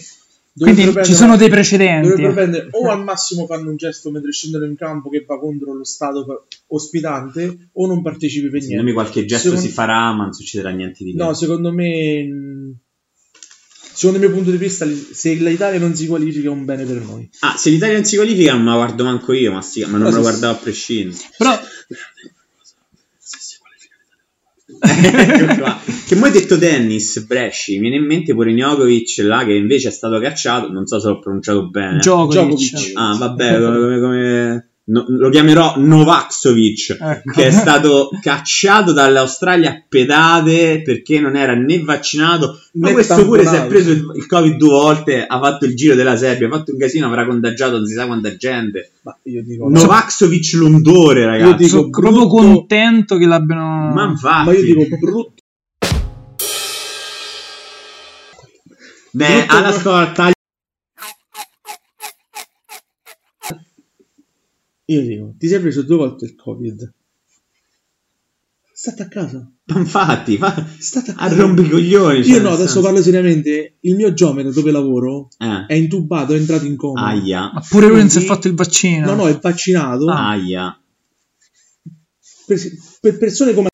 Speaker 4: Quindi
Speaker 3: dovrebbero
Speaker 4: ci
Speaker 3: prendere-
Speaker 4: sono dei precedenti.
Speaker 3: prendere o al massimo fanno un gesto mentre scendono in campo che va contro lo stato ospitante o non partecipi per
Speaker 2: Secondo
Speaker 3: niente.
Speaker 2: me qualche gesto
Speaker 3: Secondo-
Speaker 2: si farà, ma non succederà niente di che.
Speaker 3: No, secondo me secondo il mio punto di vista se l'Italia non si qualifica è un bene per noi.
Speaker 2: Ah, se l'Italia non si qualifica non me la guardo manco io, ma, sì, ma non
Speaker 3: Ma
Speaker 2: me lo
Speaker 3: se-
Speaker 2: guardavo a prescindere.
Speaker 4: Però.
Speaker 2: Che mo hai detto tennis, Bresci, mi viene in mente pure Djokovic là che invece è stato cacciato, non so se l'ho pronunciato bene.
Speaker 4: Djokovic.
Speaker 3: Djokovic.
Speaker 2: Ah, vabbè, come- come- no- lo chiamerò Novaksovic,
Speaker 4: Ecco.
Speaker 2: che è stato cacciato dall'Australia a pedate perché non era né vaccinato. Ma
Speaker 3: Né
Speaker 2: questo pure si è preso il, il Covid due volte, ha fatto il giro della Serbia, ha fatto un casino, avrà contagiato non si sa quanta gente.
Speaker 3: Ma io dico
Speaker 2: Novaksovic l'ondore, ragazzi.
Speaker 3: Io dico-
Speaker 4: sono proprio
Speaker 3: brutto-
Speaker 4: contento che l'abbiano...
Speaker 2: Ma infatti,
Speaker 3: ma io dico brutto
Speaker 2: Beh, alla scorta
Speaker 3: io dico ti sei preso due volte il Covid. State a casa.
Speaker 2: Ma infatti, ma
Speaker 3: State a
Speaker 2: a
Speaker 3: casa.
Speaker 2: rompicoglioni. cioè,
Speaker 3: Io no, adesso
Speaker 2: senso-
Speaker 3: parlo seriamente. Il mio geometro dove lavoro
Speaker 2: Eh,
Speaker 3: è intubato, è entrato in coma.
Speaker 2: aia,
Speaker 4: Ma pure lui non si è fatto il vaccino.
Speaker 3: No, no, è vaccinato.
Speaker 2: Aia.
Speaker 3: Per, per persone come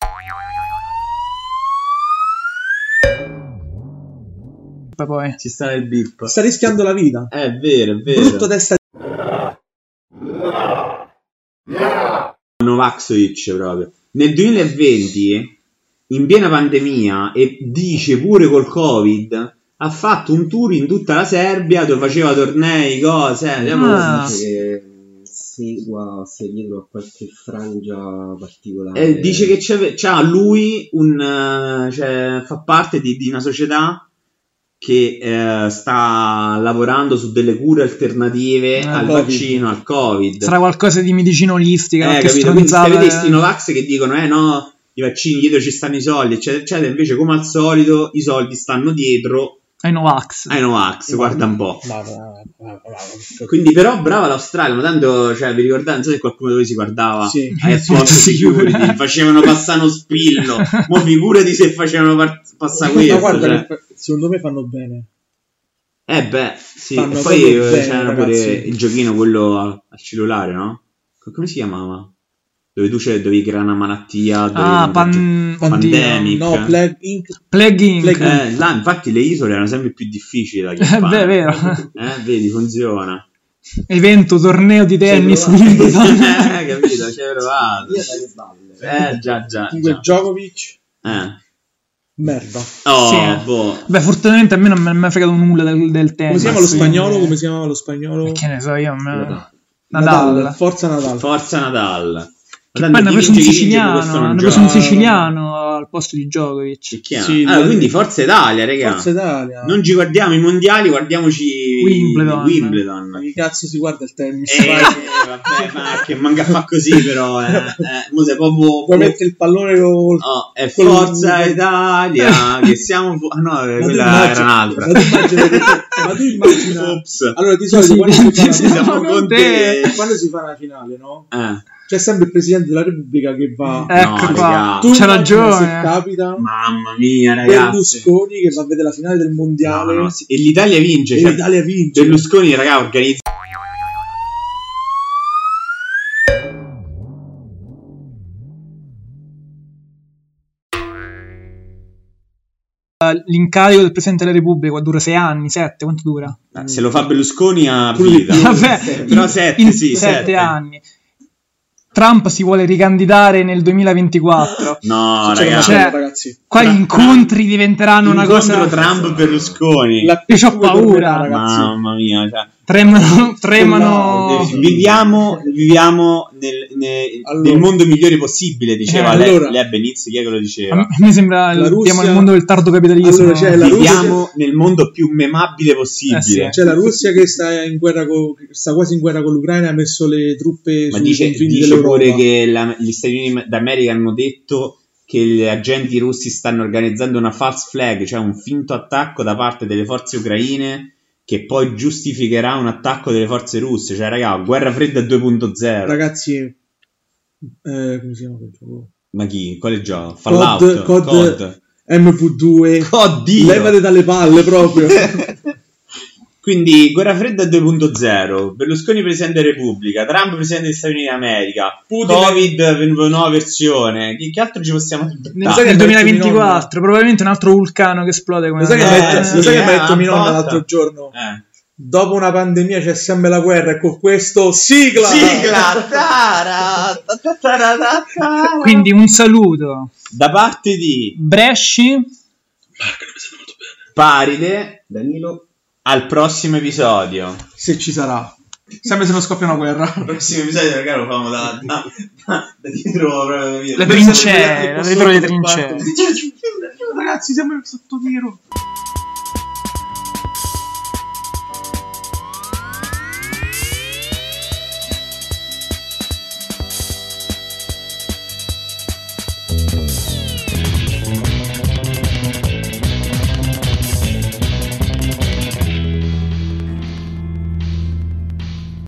Speaker 4: Poi.
Speaker 2: Ci sta il bip.
Speaker 3: sta rischiando la vita.
Speaker 2: È vero, è vero.
Speaker 3: Brutto testa
Speaker 2: Novaksovic proprio. Nel 2020, in piena pandemia, e dice pure col Covid, ha fatto un tour in tutta la Serbia dove faceva tornei, cose. eh, diciamo-
Speaker 4: Ah.
Speaker 5: Dice che segua, sia dietro a qualche frangia particolare.
Speaker 2: Eh, dice che c'è, c'ha lui un, eh, cioè, fa parte di, di una società che eh, sta lavorando su delle cure alternative
Speaker 4: Ah,
Speaker 2: al
Speaker 3: Covid.
Speaker 2: vaccino, al Covid.
Speaker 4: Sarà qualcosa di medicina olistica,
Speaker 2: Eh, capito? Quindi
Speaker 4: stronzata.
Speaker 2: stai vedendo sti Novax che dicono, eh no, i vaccini, dietro ci stanno i soldi, eccetera, eccetera. Invece, come al solito, i soldi stanno dietro
Speaker 4: Ai Novax.
Speaker 2: ai Novax, guarda un po'.
Speaker 3: Ma- ma- ma- ma- ma-
Speaker 2: Quindi, però, brava l'Australia, ma tanto, cioè, vi ricordate, non so se qualcuno di voi si guardava
Speaker 3: Sì.
Speaker 2: ai Airport. Security, facevano passare uno spillo, mo figurati se facevano par- passare
Speaker 3: Ma
Speaker 2: questo.
Speaker 3: guarda,
Speaker 2: cioè.
Speaker 3: secondo me fanno bene.
Speaker 2: Eh beh, sì,
Speaker 3: Fanno
Speaker 2: e poi eh,
Speaker 3: bene,
Speaker 2: c'era pure il giochino quello a- al cellulare, no? Co- Come si chiamava? Dove tu c'è, dovevi creare una malattia,
Speaker 4: Ah, pan...
Speaker 2: Pandemic.
Speaker 3: No, Plague Inc.
Speaker 4: Plague Inc.
Speaker 3: Plague
Speaker 2: Eh, là, infatti le isole erano sempre più difficili da
Speaker 4: Eh,
Speaker 2: chiappare.
Speaker 4: beh, è vero.
Speaker 2: Eh, vedi, funziona.
Speaker 4: Evento, torneo di tennis.
Speaker 2: Eh, capito, ci hai provato. Eh, già, già,
Speaker 3: Comunque. Djokovic,
Speaker 2: Eh.
Speaker 3: merda.
Speaker 2: Oh,
Speaker 4: Sì.
Speaker 2: boh.
Speaker 4: Beh, fortunatamente a me non mi è mai fregato nulla del, del tennis.
Speaker 3: Come si chiama lo spagnolo? Come si chiama lo spagnolo?
Speaker 4: Che ne so io. a me-
Speaker 5: Nadal.
Speaker 4: Nadal.
Speaker 3: Forza Nadal.
Speaker 2: Forza Nadal.
Speaker 4: Che poi hanno preso un siciliano.
Speaker 2: non
Speaker 4: Hanno preso un siciliano al posto di Djokovic.
Speaker 3: Sì,
Speaker 2: Ah, quindi Forza Italia, raga.
Speaker 3: Forza Italia.
Speaker 2: Non ci guardiamo i mondiali, guardiamoci
Speaker 4: Wimbledon.
Speaker 2: Wimbledon.
Speaker 3: Ma chi cazzo si guarda il tennis?
Speaker 2: Eh, vabbè, ma che manca fa così però, eh. eh mo sei proprio...
Speaker 3: Poi mette il pallone col...
Speaker 2: Oh, è
Speaker 3: Quello-
Speaker 2: Forza Italia, che siamo... fu- Ah no,
Speaker 3: Ma
Speaker 2: quella
Speaker 3: immagini-
Speaker 2: era un'altra.
Speaker 3: Ma tu immagini, ma tu immagina...
Speaker 2: Ops.
Speaker 3: Allora, di solito
Speaker 4: Sì,
Speaker 3: quando, si
Speaker 4: sì,
Speaker 3: fa
Speaker 4: sì,
Speaker 3: la
Speaker 2: siamo
Speaker 3: finale,
Speaker 2: con te.
Speaker 3: quando si fa una finale, no?
Speaker 2: Eh,
Speaker 3: C'è sempre il Presidente della Repubblica che va...
Speaker 4: Ecco
Speaker 2: No,
Speaker 4: qua.
Speaker 3: Tu immagina
Speaker 4: ragione.
Speaker 3: Se capita
Speaker 2: mamma mia, ragazzi.
Speaker 3: Berlusconi che va a vedere la finale del
Speaker 2: No,
Speaker 3: mondiale
Speaker 2: no, sì. E l'Italia vince.
Speaker 3: e
Speaker 2: cioè,
Speaker 3: l'Italia vince.
Speaker 2: Berlusconi, raga, organizza...
Speaker 4: L'incarico del Presidente della Repubblica dura sei anni, sette, quanto dura?
Speaker 2: Eh, Se lo fa Berlusconi a vita.
Speaker 4: Vabbè,
Speaker 2: Però
Speaker 4: in-
Speaker 2: sette,
Speaker 4: in
Speaker 2: sì,
Speaker 4: sette
Speaker 2: sette.
Speaker 4: anni. Trump si vuole ricandidare nel 2024.
Speaker 2: No,
Speaker 3: Cioè,
Speaker 2: ragazzi.
Speaker 4: Cioè,
Speaker 3: ragazzi.
Speaker 4: Qua gli incontri diventeranno una cosa.
Speaker 2: Incontro Trump Berlusconi.
Speaker 3: La
Speaker 4: Io
Speaker 3: P2
Speaker 4: paura.
Speaker 3: ragazzi.
Speaker 2: Mamma mia, cioè,
Speaker 4: Tremano. tremano...
Speaker 3: No,
Speaker 2: viviamo, viviamo nel, nel-
Speaker 3: Allora.
Speaker 2: nel mondo migliore possibile, diceva
Speaker 3: Eh,
Speaker 2: lei,
Speaker 3: allora.
Speaker 2: lei a Benizio, chi è che lo diceva?
Speaker 4: a me sembra
Speaker 3: La
Speaker 4: il,
Speaker 3: Russia-
Speaker 4: nel mondo del tardo capitalismo.
Speaker 3: Allora, Russia-
Speaker 2: Viviamo nel mondo più memabile possibile.
Speaker 4: Eh sì.
Speaker 3: C'è la Russia che sta, in guerra co- sta quasi in guerra con l'Ucraina ha messo le truppe
Speaker 2: Ma
Speaker 3: sui
Speaker 2: dice,
Speaker 3: confini
Speaker 2: dice pure che la- gli Stati Uniti d'America hanno detto che gli agenti russi stanno organizzando una false flag, cioè un finto attacco da parte delle forze ucraine che poi giustificherà un attacco delle forze russe. Cioè, raga, guerra fredda 2.0.
Speaker 3: Ragazzi, eh, come si chiama quel gioco?
Speaker 2: Ma chi? Quale gioco? Fallout?
Speaker 3: COD, COD,
Speaker 2: COD.
Speaker 3: MP2.
Speaker 2: Oddio!
Speaker 3: Levate dalle palle proprio.
Speaker 2: Quindi guerra fredda 2.0, Berlusconi presidente della Repubblica, Trump presidente degli Stati Uniti d'America,
Speaker 3: Putin-
Speaker 2: Covid nuova versione. Che, che altro ci possiamo
Speaker 4: Nel,
Speaker 2: aspettare?
Speaker 3: sai che
Speaker 4: nel
Speaker 3: metto
Speaker 4: 2024, probabilmente un altro vulcano che esplode come
Speaker 3: Lo sai che lo sai che
Speaker 2: eh,
Speaker 3: mia nonna
Speaker 2: botta.
Speaker 3: l'altro giorno?
Speaker 2: Eh.
Speaker 3: Dopo una pandemia c'è sempre la guerra e con questo sigla!
Speaker 2: Sigla! Tara, ta, ta, tara, ta, tara.
Speaker 4: Quindi un saluto.
Speaker 2: da parte di
Speaker 4: Bresci.
Speaker 2: Paride
Speaker 5: Danilo.
Speaker 2: Al prossimo episodio.
Speaker 3: Se ci sarà. Sempre se non scoppia una guerra.
Speaker 2: Il prossimo episodio, ragazzi, lo famo da, da, da, da dietro proprio.
Speaker 4: Le trincee, da dietro le trincee.
Speaker 3: Ragazzi, siamo sotto tiro.